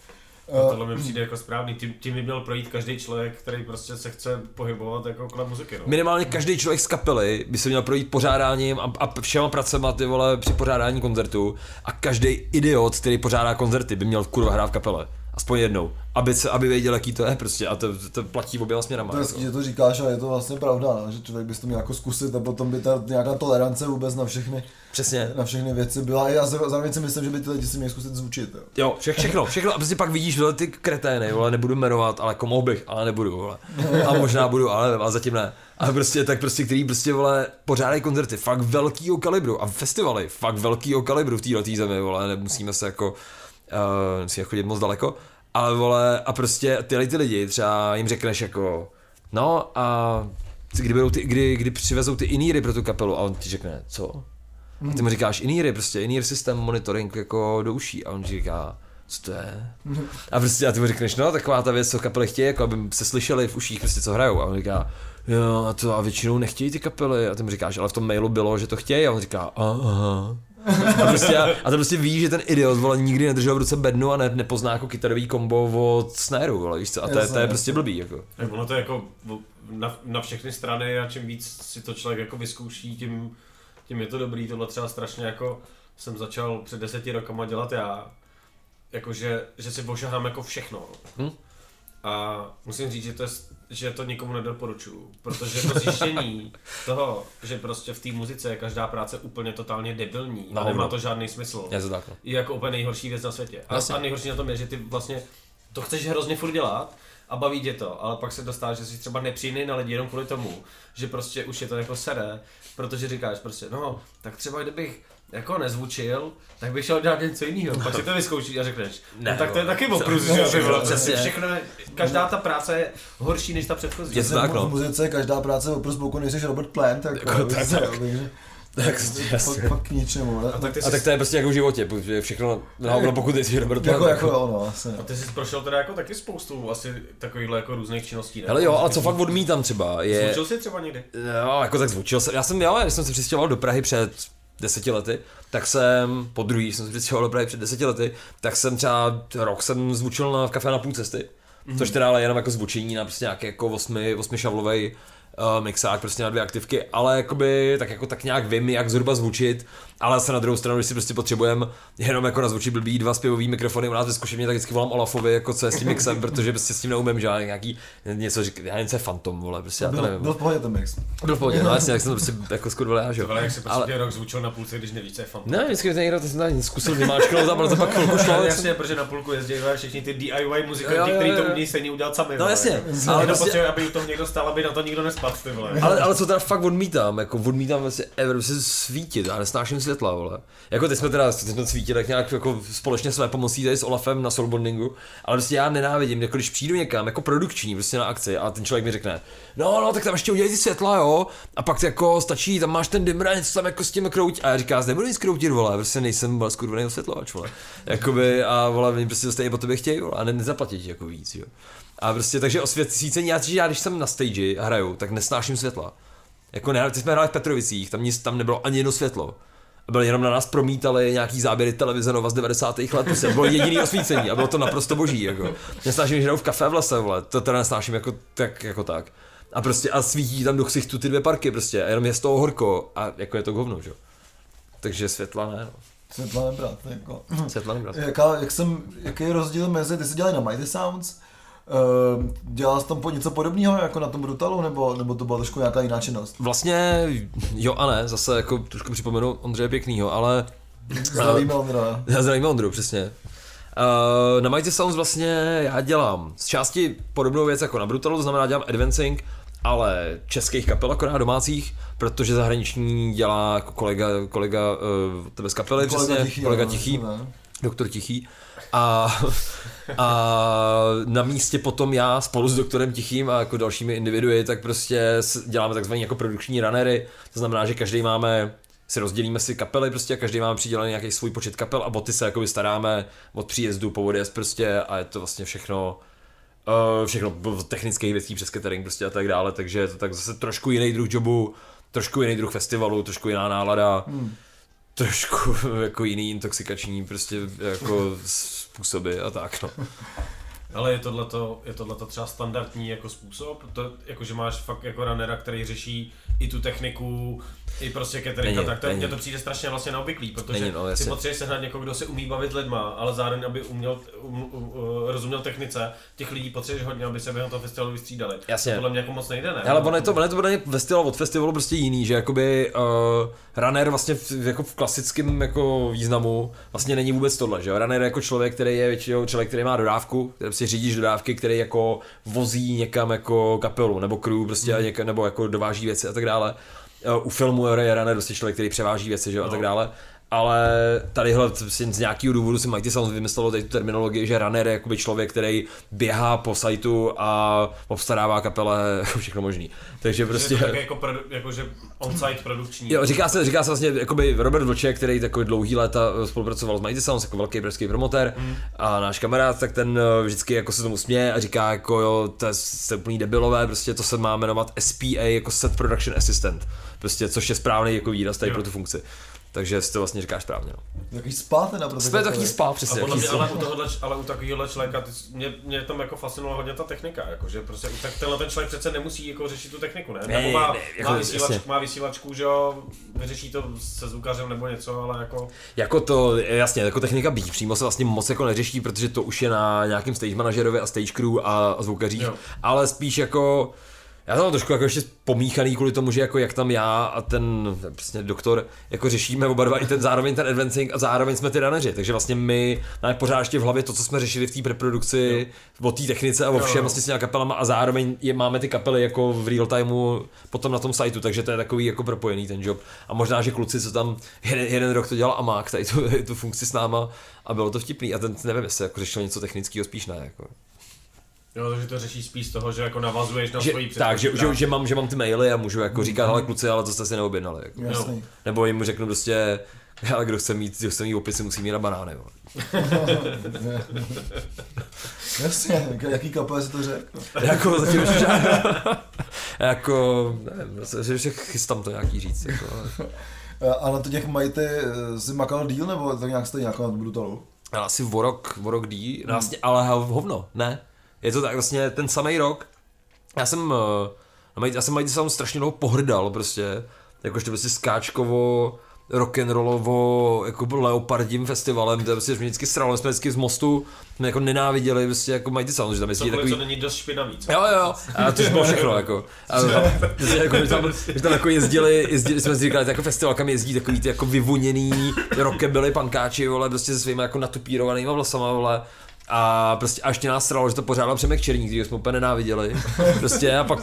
A tohle mi přijde jako správný. Tím, tím by měl projít každý člověk, který prostě se chce pohybovat jako kolem muziky. No. Minimálně každý člověk z kapely by se měl projít pořádáním a, a všema pracema ty vole při pořádání koncertu a každý idiot, který pořádá koncerty, by měl kurva hrát v kapele. Aspoň jednou. Aby, se, aby věděl, jaký to je prostě. A to, to platí oběma směrama. To je hezký, že to říkáš, ale je to vlastně pravda, no, že člověk bys to měl jako zkusit a potom by ta nějaká tolerance vůbec na všechny, Přesně. na všechny věci byla. A já za- zároveň si myslím, že by ty lidi si měli zkusit zvučit. Jo. Jo, vše, všechno, všechno. A prostě pak vidíš vole, ty kretény, vole, nebudu jmenovat, ale jako mohl bych, ale nebudu, vole. A možná budu, ale a zatím ne. A prostě tak prostě, který prostě, vole, pořádají koncerty, fakt velkýho kalibru a festivaly, fakt velkýho kalibru v této zemi, vole, nemusíme se jako, uh, musíme chodit moc daleko. Ale vole, a prostě tyhle ty lidi, třeba jim řekneš jako, no a kdy, budou ty, kdy, kdy přivezou ty iníry pro tu kapelu a on ti řekne, co? A ty mu říkáš iníry, prostě inír systém monitoring jako do uší a on ti říká, co to je? A prostě a ty mu řekneš, no taková ta věc, co kapely chtějí, jako aby se slyšeli v uších prostě co hrajou. A on říká, jo, a to a většinou nechtějí ty kapely. A ty mu říkáš, ale v tom mailu bylo, že to chtějí. A on říká, aha. A, prostě, a to prostě ví, že ten idiot vole, nikdy nedržel v ruce bednu a ne, nepozná jako kytarový kombo od snaru, vole, víš co? A to, je, to je prostě blbý, jako. Tak ono to je jako na, na všechny strany a čím víc si to člověk jako vyzkouší, tím, tím je to dobrý. Tohle třeba strašně jako jsem začal před deseti rokama dělat já. Jakože, že si ošahám jako všechno. Hm? A musím říct, že to, je, že to nikomu nedoporučuju, protože to zjištění toho, že prostě v té muzice je každá práce úplně totálně debilní a nemá to žádný smysl, Je to tak, no. je jako úplně nejhorší věc na světě. A, a nejhorší na tom je, že ty vlastně to chceš hrozně furt dělat a baví tě to, ale pak se dostáváš, že jsi třeba nepříjemný na lidi jenom kvůli tomu, že prostě už je to jako sere, protože říkáš prostě, no, tak třeba kdybych jako nezvučil, tak bych šel dělat něco jiného. Pak si to vyzkoušíš a řekneš, Ne, no, tak to je taky oprus, Co- že jo, přesně, prostě všechno, je- každá ta práce je horší než ta předchozí. Je to tak, no. Muzice každá práce je oprus boku, nejsi Robert Plant, tak, Jako tak, takže, tak. takže Tak, fakt, fakt k ničemu. Ne? A tak ty A jsi, tak to je prostě jako v životě, protože všechno na hovno, pokud jsi Robert jako, Plant, jako jo, no, asi. a ty jsi prošel teda jako taky spoustu asi takovýchhle jako různých činností, ne? Hele jo, ale co fakt odmítám třeba, je... Zvučil jsi třeba někdy? Jo, jako tak zvučil jsem. Já jsem, jo, když jsem se přistěhoval do Prahy před deseti lety, tak jsem, po druhý jsem se přistěhoval do Prahy před deseti lety, tak jsem třeba rok jsem zvučil na v kafe na půl cesty, mm-hmm. což teda ale jenom jako zvučení na prostě nějaký jako osmi, osmišavlovej uh, mixák prostě na dvě aktivky, ale jakoby tak jako tak nějak vím, jak zhruba zvučit, ale se na druhou stranu, když si prostě potřebujeme jenom jako nazvučit blbý dva zpěvový mikrofony u nás ve zkušebně, tak vždycky volám Olafovi, jako co je s tím mixem, protože prostě s tím neumím, že já nějaký něco říkat, já něco je fantom, vole, prostě já to nevím. byl v pohodě ten mix. Byl v pohodě, no jasně, jak jsem to prostě jako skurvil já, že jo. Ale jak se prostě Ale- rok zvučil na půlce, když nevíš, co je fantom. Ne, vždycky někdo to jsem tady zkusil vymáčknout a bylo to pak chvilku šlo. Jasně, protože na půlku jezdí všichni ty DIY muzikanti, kteří to umějí stejně udělat sami. No jasně, ale Ale to prostě- potřebuje, aby u toho někdo stál, aby na to nikdo nespadl, ty vole. Ale, ale co teda fakt odmítám, jako odmítám vlastně ever svítit, já nesnáším světla, vole. Jako teď jsme teda, teď jsme svítili tak nějak jako společně své pomocí tady s Olafem na soulbondingu, ale prostě já nenávidím, jako když přijdu někam, jako produkční, prostě na akci a ten člověk mi řekne, no, no, tak tam ještě udělej ty světla, jo, a pak jako stačí, tam máš ten dimmer, něco tam jako s tím krout, a já říkám, nebudu nic kroutit, vole, prostě nejsem vole, skurvený osvětlovač, vole. Jakoby, a vole, oni prostě stejně po tobě chtějí, vole, a ne, nezaplatit ti jako víc, jo. A prostě, takže osvěcení, já, já když jsem na stage hraju, tak nesnáším světla. Jako ne, ty jsme hráli v Petrovicích, tam, nic, tam nebylo ani jedno světlo. A bylo jenom na nás promítali nějaký záběry televize Nova z 90. let, prostě bylo jediný osvícení a bylo to naprosto boží, jako. Nesnáším, že hrajou v kafe v lese, vole, to teda nesnáším jako tak, jako tak. A prostě a svítí tam do ksichtu ty dvě parky prostě a jenom je z toho horko a jako je to hovno, že jo. Takže světla ne, no. Světla nebrat, jako. Světla nebrat. Jaká, jak jsem, jaký je rozdíl mezi, ty jsi dělali na Mighty Sounds, dělal jsi tam po něco podobného jako na tom Brutalu, nebo, nebo to byla trošku nějaká jiná činnost? Vlastně jo a ne, zase jako trošku připomenu Ondřeje Pěknýho, ale Zdravíme Ondra. Já zdravím Ondru, přesně. Uh, na Mighty Sounds vlastně já dělám z části podobnou věc jako na Brutalu, to znamená dělám advancing, ale českých kapel akorát domácích, protože zahraniční dělá jako kolega, kolega uh, tebe z kapely, přesně, kolega no, Tichý, ne? Doktor Tichý. A, a na místě potom já spolu s doktorem Tichým a jako dalšími individui, tak prostě děláme takzvané jako produkční runnery, to znamená, že každý máme si rozdělíme si kapely prostě a každý máme přidělený nějaký svůj počet kapel a o ty se jakoby staráme od příjezdu po odjezd prostě a je to vlastně všechno uh, všechno technických věcí přes catering prostě a tak dále, takže je to tak zase trošku jiný druh jobu, trošku jiný druh festivalu, trošku jiná nálada, Hmm. Trošku jako jiný intoxikační prostě jako způsoby a tak no. Ale je tohleto, je tohleto třeba standardní jako způsob? To, jako, že máš fakt jako runnera, který řeší i tu techniku, i prostě cateringa, Není, tak to, mně to přijde strašně vlastně neobvyklý, protože Není, no, si jasně. potřebuješ sehnat někoho, kdo se umí bavit lidma, ale zároveň, aby uměl, um, um, uh, rozuměl technice, těch lidí potřebuješ hodně, aby se během toho festivalu vystřídali. Jasně. To podle mě jako moc nejde, ne? Ale ono je to, ono je to podle festival od festivalu prostě jiný, že jakoby uh, runner vlastně v, jako v klasickém jako významu vlastně není vůbec tohle, že jo? Runner je jako člověk, který je většinou člověk, který má dodávku, který prostě řídíš dodávky, který jako vozí někam jako kapelu nebo crew prostě a někam, nebo jako dováží věci a tak dále. Uh, u filmu je runner prostě člověk, který převáží věci, že jo, a No. tak dále. Ale tadyhle z nějakého důvodu si Mighty Sounds vymyslelo tady tu terminologii, že runner je jakoby člověk, který běhá po sajtu a obstarává kapele všechno možný. Takže Prostě... Je to jako, produ, jako, že on-site produkční. Jo, říká se, říká se vlastně jakoby Robert Vlček, který takový dlouhý léta eh, spolupracoval s Mighty Sounds, jako velký pražský promotér Mm. a náš kamarád, tak ten eh, vždycky jako se tomu směje a říká jako jo, to je úplný debilové, prostě to se má jmenovat SPA jako Set Production Assistant, prostě což je správný jako výraz tady Jo. pro tu funkci. Takže si to vlastně říkáš správně. No. Jaký spát teda pro ty Jsme taky spá, A přesně. podle mě, ale u, tohohle, ale u takového člověka, ty, mě, mě tam jako fascinovala hodně ta technika, jako, že prostě tak tenhle ten člověk přece nemusí jako řešit tu techniku, ne? Ne, Nebo má, ne, jako má, vysílač, jasně. má vysílačku, že jo, vyřeší to se zvukařem nebo něco, ale jako... Jako to, jasně, jako technika být přímo se vlastně moc jako neřeší, protože to už je na nějakým stage manažerovi a stage crew a, a zvukařích, Jo. ale spíš jako já jsem trošku jako ještě pomíchaný kvůli tomu, že jako jak tam já a ten prostě doktor jako řešíme oba dva i ten zároveň ten advancing a zároveň jsme ty runneři, takže vlastně my máme pořád ještě v hlavě to, co jsme řešili v té preprodukci, o té technice a o Jo, všem jo. vlastně s těma kapelama a zároveň je, máme ty kapely jako v real timeu potom na tom sajtu, takže to je takový jako propojený ten job. A možná, že kluci, co tam jeden, jeden rok to dělal Amák, tady tu, tu funkci s náma a bylo to vtipný a ten nevím, jestli jako řešil něco technického, spíš ne. Jako. Jo, takže to řešíš spíš z toho, že jako navazuješ na Že, svoji tak, že, že, práci. že, mám, že mám ty maily a můžu jako říkat, ale kluci, ale to jste si neobjednali. Jako. Jasný. Nebo jim řeknu prostě, ale kdo chce mít, kdo chce mít opisy, musí mít na banány. Jo. Jasně, jak- jaký kapel si to řekl? jako zatím ještě žádný. jako, nevím, že, chystám to nějaký říct. Jako, ale- A na to těch majty eh, si makal díl, nebo tak nějak stejně jako na Brutalu? Asi o rok, o rok dí, no vlastně, ale hovno, ne. Je to tak vlastně ten samý rok, já jsem, eh, já jsem Mighty Sound strašně dlouho pohrdal prostě, jakože prostě skáčkovo, rock'n'rollovo, jako byl leopardím festivalem, to prostě mě vždycky sralo, my jsme vždycky z mostu, jsme jako nenáviděli prostě jako Mighty Sound, že tam jezdí takový, co není dost špinavý. co? Jo, jo, a to bylo všechno, jako. A, a, jako, že, tam, že tam jako jezdili, jezdili, jsme si říkali, jako festival, kam jezdí takový ty jako vyvoněný rockabilly pankáči, vole, prostě se svýma jako natupírovanýma vlasama, vole. A prostě až tě nás sralo, že to pořádal Přemek Černík, který jsme úplně nenáviděli. Prostě a pak,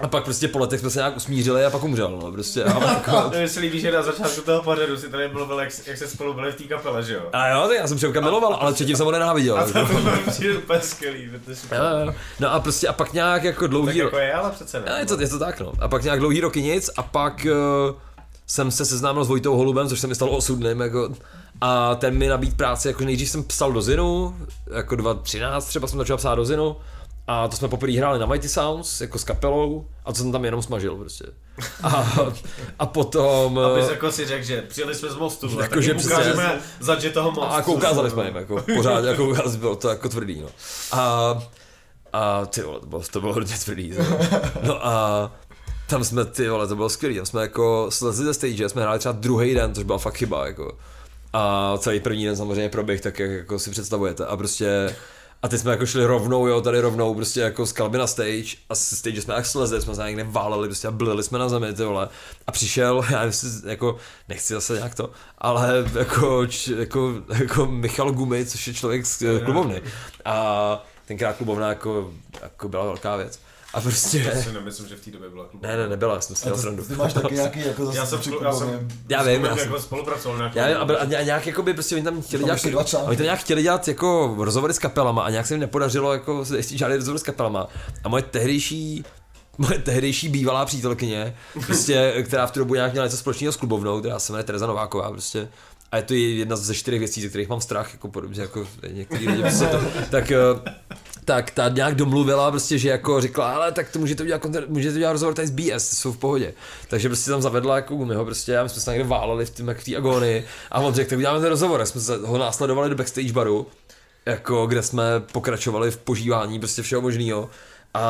a pak prostě po letech jsme se nějak usmířili a pak umřel, no, prostě. A, jako, Mně se líbí, že na začátku toho pořadu si tady mluvil, jak, jak se spolu byli v té kapele, že jo? a jo, tak já jsem Přemka miloval, ale předtím jsem ho nenáviděl. A to bylo úplně skvělý, protože jo. No a prostě a pak nějak jako tak dlouhý... jako je, ale přece ne. A je to, je to tak, no. A pak nějak dlouhý roky nic a pak uh, jsem se seznámil s Vojtou Holubem, což se mi stalo osudným, jako, a ten mi nabít práci, jako nejdřív jsem psal do Zinu, jako 2013 třeba jsem začal psát do Zinu, a to jsme poprvé hráli na Mighty Sounds, jako s kapelou, a to jsem tam jenom smažil prostě. A, a potom... Abys jako si řekl, že přijeli jsme z mostu, Jako, tak že ukážeme zadže toho mostu. A jako ukázali jsme jim, jako pořád, jako ukázali, bylo to jako tvrdý, no. A, a ty vole, to bylo, to bylo hodně tvrdý, no. no a tam jsme, ty vole, to bylo skvělý, tam jsme jako slezli ze stage, jsme hráli třeba druhý den, což byla fakt chyba, jako. A celý první den samozřejmě proběh, tak jak jako si představujete. A prostě a teď jsme jako šli rovnou, jo, tady rovnou, prostě jako z kalby na stage a z stage jsme jak slezli, jsme se někde váleli, prostě a blili jsme na zemi, ty vole. A přišel, já nevím, jako, nechci zase nějak to, ale jako, č, jako, jako Michal Gumy, což je člověk z eh, klubovny. A tenkrát klubovna jako, jako byla velká věc. A prostě, Já si nemyslím, že v té době byla klub. ne, ne, nebyla, já jsem si dělal srandu. ty máš taky nějaký jako zase Já jsem, při já jsem. Já vím, já jako jsem- spolupracoval nějak. Já vím, a, byl- a nějak jako by prostě oni tam chtěli Tam dělat, oni tam nějak chtěli dělat jako rozhovory s kapelama a nějak se jim nepodařilo jako zjistit žádný rozhovor s kapelama. A moje tehdejší moje tehdejší bývalá přítelkyně, prostě, která v tu dobu nějak měla něco společného s klubovnou, která se jmenuje Tereza Nováková, prostě. A je to jedna ze čtyřech věcí, ze kterých mám strach, jako podobně jako některý lidi, prostě to, tak, eh, tak ta nějak domluvila prostě, že jako řekla, ale tak to můžete udělat, můžete udělat rozhovor tady s BS, jsou v pohodě. Takže prostě tam zavedla jako Gumiho prostě a my jsme se někde váleli v té agónii a on řekl, tak uděláme ten rozhovor, a jsme se ho následovali do backstage baru jako kde jsme pokračovali v požívání prostě všeho možného. A,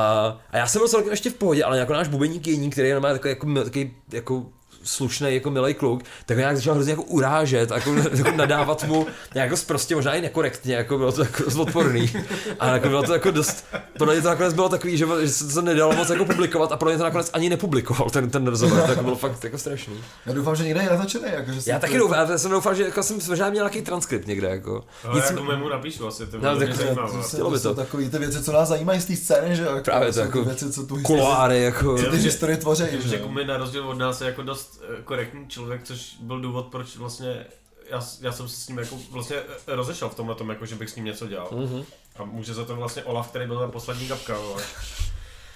a já jsem byl celkem ještě v pohodě, ale jako náš bubeník Jeník, který normálně takový jako, takový jako slušný jako milý kluk, tak ho nějak začal hrozně jako urážet, jako, jako nadávat mu nějak jako prostě možná i nekorektně, jako bylo to jako odporný. A jako bylo to jako dost, podle mě to nakonec bylo takový, že, že se to nedalo moc jako publikovat a podle mě to nakonec ani nepublikoval ten, ten rozhovor, to jako bylo fakt jako strašný. Já doufám, že někde je natočený, jako, že Já taky doufám, já jsem doufal, že jako jsem možná měl nějaký transkript někde, jako. Ale Nic, jako mu napíšu asi, to No, bylo tak mě to- zajímavé. To, Chtělo to by jsou to. takové ty věci, co nás zajímají z té scény, že? Jako, Právě to jako věci, co tu historii, kuloáry, jako. co ty historii tvoří, Vím, že že jo? Kumy na rozdíl od nás je jako dost eh, korektní člověk, což byl důvod, proč vlastně já, já jsem se s ním jako vlastně eh, rozešel v tomhle tom, jako že bych s ním něco dělal. Mhm. A může za to vlastně Olaf, který byl ta poslední kapka. vole.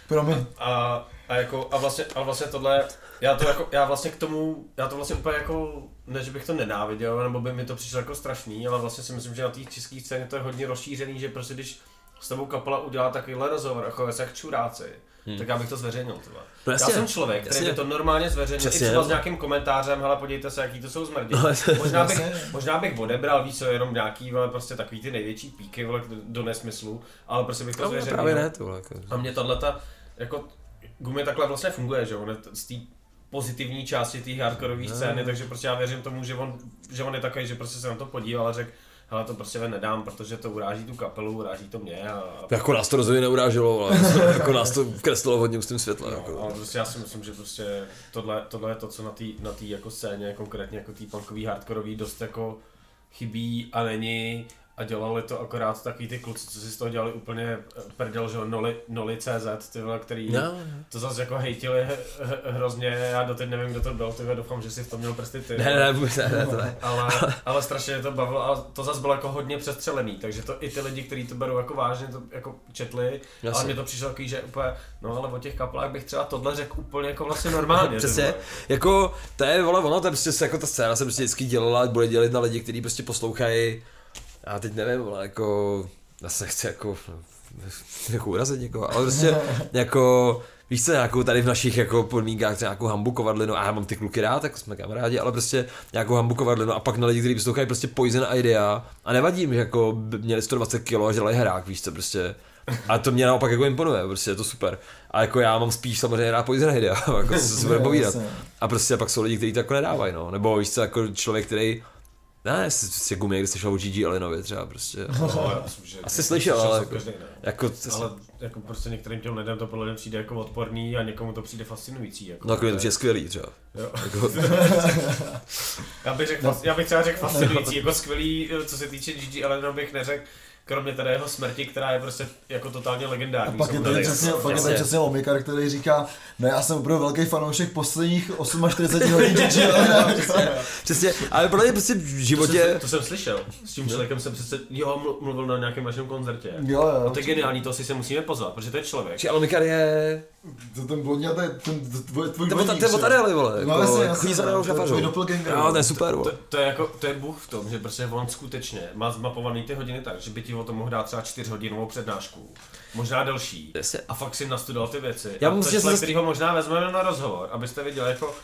Promiň. A, a jako, a vlastně, a vlastně tohle, já to jako, já vlastně k tomu, já to vlastně úplně jako, ne, že bych to nenáviděl, nebo by mi to přišlo jako strašný, ale vlastně si myslím, že na té české scéně to je hodně rozšířený, že prostě když s tebou kapela udělá takovýhle rozhovor, jako se jak čuráci, hmm. tak já bych to zveřejnil. Tyhle. No já jasně, jsem člověk, který jasně. by to normálně zveřejnil, Přesně, i třeba no. s nějakým komentářem, hele podívejte se, jaký to jsou zmrdi. No, jasně. možná, bych, možná bych odebral, víš co, jenom nějaký, vole, prostě takový ty největší píky, vole, do nesmyslu, ale prostě bych to No, zveřejnil. právě ne, to jako. A mě tato, jako, gumy takhle vlastně funguje, že on z té pozitivní části té hardcoreové No. scény, takže prostě já věřím tomu, že on, že on je takový, že prostě se na to podíval a řekl, hele to prostě ven nedám, protože to uráží tu kapelu, uráží to mě a, Jako nás to rozhodně neuráželo, ale jako nás to kreslilo hodně ústým světlem. No, Jako. ale prostě já si myslím, že prostě tohle, tohle je to, co na té na tý jako scéně, konkrétně jako tý punkový, hardcoreový, dost jako chybí a není a dělali to akorát takový ty kluci, co si z toho dělali úplně eh, prdel, že noli, noli CZ, ty vole, který No, to zase jako hejtili h- h- hrozně, já doteď nevím, kdo to byl, ty doufám, že si v tom měl prsty ty. ne, ne, ne, ne, ne, to ne. Ale, ale strašně mě to bavilo a to zase bylo jako hodně přestřelený, takže to i ty lidi, kteří to berou jako vážně, to jako četli, Jasně. ale mně to přišlo takový, že úplně, no ale o těch kaplách bych třeba tohle řekl úplně jako vlastně normálně. Přesně, jako, to je, vole, ono, to je prostě jako ta scéna se prostě vždycky dělala, bude dělit na lidi, kteří prostě poslouchají, já teď nevím, vole, jako, já se chci jako, jako urazit někoho, ale prostě, jako, víš co, nějakou tady v našich jako podmínkách třeba nějakou hambu kovadlinu, a já mám ty kluky rád, tak jsme kamarádi, ale prostě nějakou hambu kovadlinu a pak na lidi, kteří poslouchají prostě Poison Idea a nevadí mi, že jako měli 120 kg a dělají hrák, víš co, prostě, a to mě naopak jako imponuje, prostě je to super. A jako já mám spíš samozřejmě rád Poison Idea, jako si bude povídat. A prostě pak jsou lidi, kteří to jako nedávají, no. Nebo víš co, jako člověk, který ne, prostě gumy, když slyšel o Gigi Alinovi třeba prostě. No, já myslím, že Asi slyšel, ale jako- každý, ne. Jako, to, Ale jako prostě některým těm lidem to podle mě přijde jako odporný a někomu to přijde fascinující. Jako, no jako to přijde skvělý třeba. Jo. Jako, Já bych, řekl, já bych třeba řekl fascinující, jako skvělý, co se týče Gigi Allen, bych neřekl, kromě teda jeho smrti, která je prostě jako totálně A legendární. pak je tady přesně, pak je tady přesně Omikar, který říká, ne, já jsem opravdu velký fanoušek posledních 48 hodin Gigi Allena. přesně, ale mě prostě v To jsem, životě, to jsem slyšel. S tím člověkem jsem přece, jo, mlu- mluvil na nějakém vašem koncertě. Jo, A jo. to je geniální, to si se musíme pozvat, protože to je člověk. že Alomikar je, To ten blondý a ten, ten, tvoj, tvůj ten, ten, od Adely, vole, No jako, jasně, jako jasně, to je Šafařou. tvůj doppelganger. Jo, to je super, To, vole. to, je jako, to je bůh v tom, že prostě on skutečně má zmapovaný ty hodiny tak, že by ti o tom mohl dát třeba čtyřhodinovou přednášku, možná delší. Jasně. A fakt si nastudoval ty věci. Já a to je člověk, který ho možná vezmeme na rozhovor, abyste viděli jako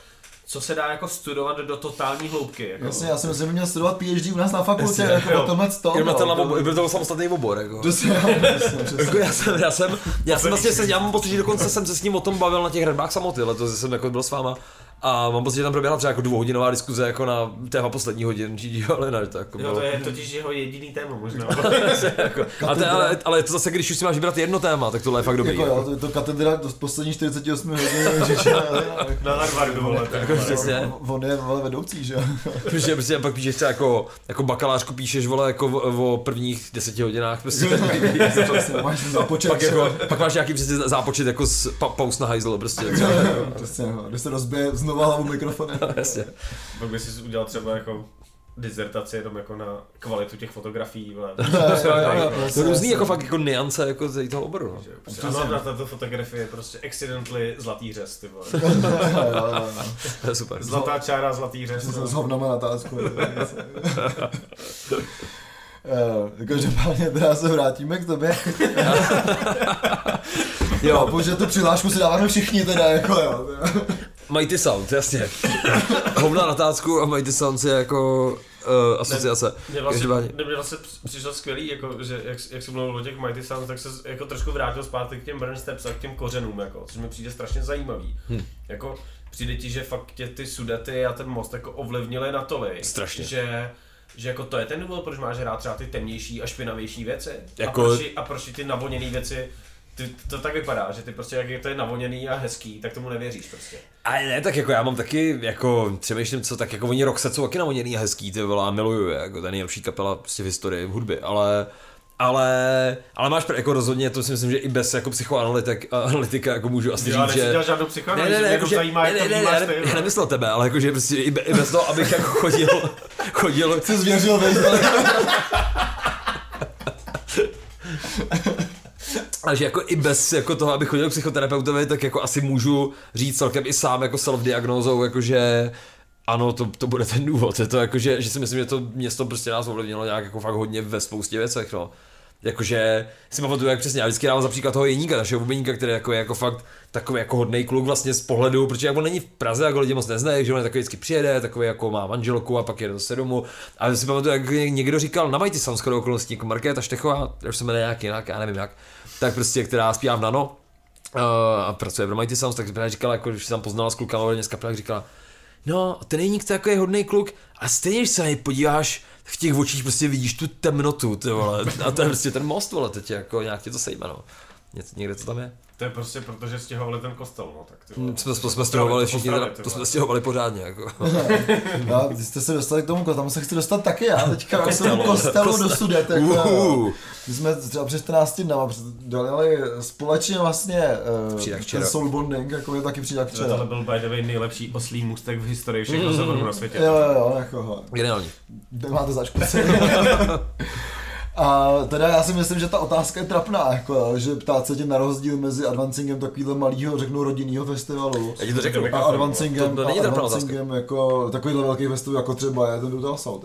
co se dá jako studovat do totální hloubky. Jako. Jasně, já si myslím, že měl studovat PhD u nás na fakultě, Jasně, jako jo. o tomhle to. Jenom no, to- obor, byl to samostatný obor, jako. To přesně. Jako já jsem, já jsem, já jsem vlastně se, já mám pocit, že dokonce jsem se s ním o tom bavil na těch hradbách samoty, letos jsem jako byl s váma. A mám pocit, že tam proběhla třeba jako dvouhodinová diskuze jako na téma poslední hodin Alena, že to jako Jo, bylo. to je totiž jeho jediný téma možná. jako, ale, to, ale, ale, je to zase, když už si máš vybrat jedno téma, tak tohle je fakt dobrý. Jako jo, to je to katedra do posledních 48 hodin na Harvardu, vole. to je, Jako přesně. On je vole vedoucí, že jo? Protože prostě pak píšeš třeba jako, jako bakalářku píšeš vole jako o, o prvních deseti hodinách prostě. Máš započet, pak, jako, pak máš nějaký přesně zápočet jako z pa, paus na hajzl prostě. Přesně, no, když se rozbije znova hlavu mikrofonem. jasně. Pak by si udělal třeba jako dizertaci jenom jako na kvalitu těch fotografií. To je různý jako fakt jako niance jako z toho oboru. No. Že prostě, ano, na této fotografii je prostě accidentally zlatý řez, ty vole. To je super. Zlatá čára, zlatý řez. S hovnama na tásku. Eh, Každopádně teda se vrátíme k tobě. Jo, Chápu, že tu přihlášku si dáváme všichni teda, jako jo. Mighty Sound, jasně. Hovna na tácku a Mighty Sound je jako uh, asociace. Mně vlastně, mě vlastně přišlo skvělý, jako, že jak, jak jsem mluvil o těch Mighty Sounds, tak se jako trošku vrátil zpátky k těm Burn Steps a k těm kořenům, jako, což mi přijde strašně zajímavý. Hm. Jako, přijde ti, že fakt tě ty sudety a ten most jako ovlivnili natolik, Strašně. že že jako to je ten důvod, proč máš rád třeba ty temnější a špinavější věci. Jako- A, proč, a proč ty navoněné věci ty, to tak vypadá, že ty prostě jak je to je navoněný a hezký, tak tomu nevěříš prostě. Ale ne, tak jako já mám taky, jako přemýšlím, co tak jako oni Roxette jsou taky navoněný a hezký, ty vole, a miluju je, jako ta nejlepší kapela prostě v historii v hudby, ale ale, ale máš jako rozhodně, to si myslím, že i bez jako psychoanalytik, analytika jako můžu asi Já říct, nechci že... dělat žádnou Ne, psychoanalýzu, ne, ne, mě jako, že, zajímá, ne, jak to ne, ne, já, ty. ne, já nemyslel tebe, ale jako, že prostě i, be, i bez toho, abych jako chodil, chodil, Jsi zvěřil vejš, ale že jako i bez jako toho, abych chodil k psychoterapeutovi, tak jako asi můžu říct celkem i sám jako self-diagnózou, jakože ano, to, to bude ten důvod. Je to jako, že, že si myslím, že to město prostě nás ovlivnilo nějak jako fakt hodně ve spoustě věcech, no. Jakože si pamatuju, jak přesně, já vždycky dávám za příklad toho jeníka, našeho bubeníka, který jako je jako fakt takový jako hodný kluk vlastně z pohledu, protože jako není v Praze, jako lidi moc neznají, že on je takový vždycky přijede, takový jako má manželku a pak jede zase domů. A si pamatuju, jak někdo říkal na Mighty Sound skoro okolností, jako Markéta Štechová, už se jmenuje nějak jinak, já nevím jak, tak prostě, která zpívá v Nano, uh, a pracuje v Mighty Sounds, tak právě říkala, jako když jsem poznala s klukama kapely, tak říkala, no, ten jeník to jako je hodný kluk, a stejně, když se na něj podíváš, v těch očích prostě vidíš tu temnotu, ty vole. A to je prostě ten most, vole, teď jako nějak tě to sejme, no. Něco, někde to tam je. To je prostě proto, že stěhovali ten kostel, no tak ty vole. Mm, Jsme, to jsme stěhovali všichni, ty to jsme vole. stěhovali pořádně, jako. Já, vy jste se dostali k tomu, tam se chci dostat taky já, teďka k Kostelu. tomu kostelu Kostel. do Sudet, jako, Uhu. my jsme třeba před 14 dnama dali společně vlastně uh, ten včera. soul bonding, jako je taky přijde jak Že Tohle včera. byl by the way nejlepší oslý můstek v historii všech rozhovorů na světě. Jo, jo, jo, jako. Geniální. Tak máte zaškuci. A teda já si myslím, že ta otázka je trapná, jako, že ptát se tě na rozdíl mezi advancingem takovýhle malýho, řeknu, rodinného festivalu Já ti to řeknu. a advancingem, To- to není a advancingem jako takovýhle velký festival, jako třeba je ten Brutal South.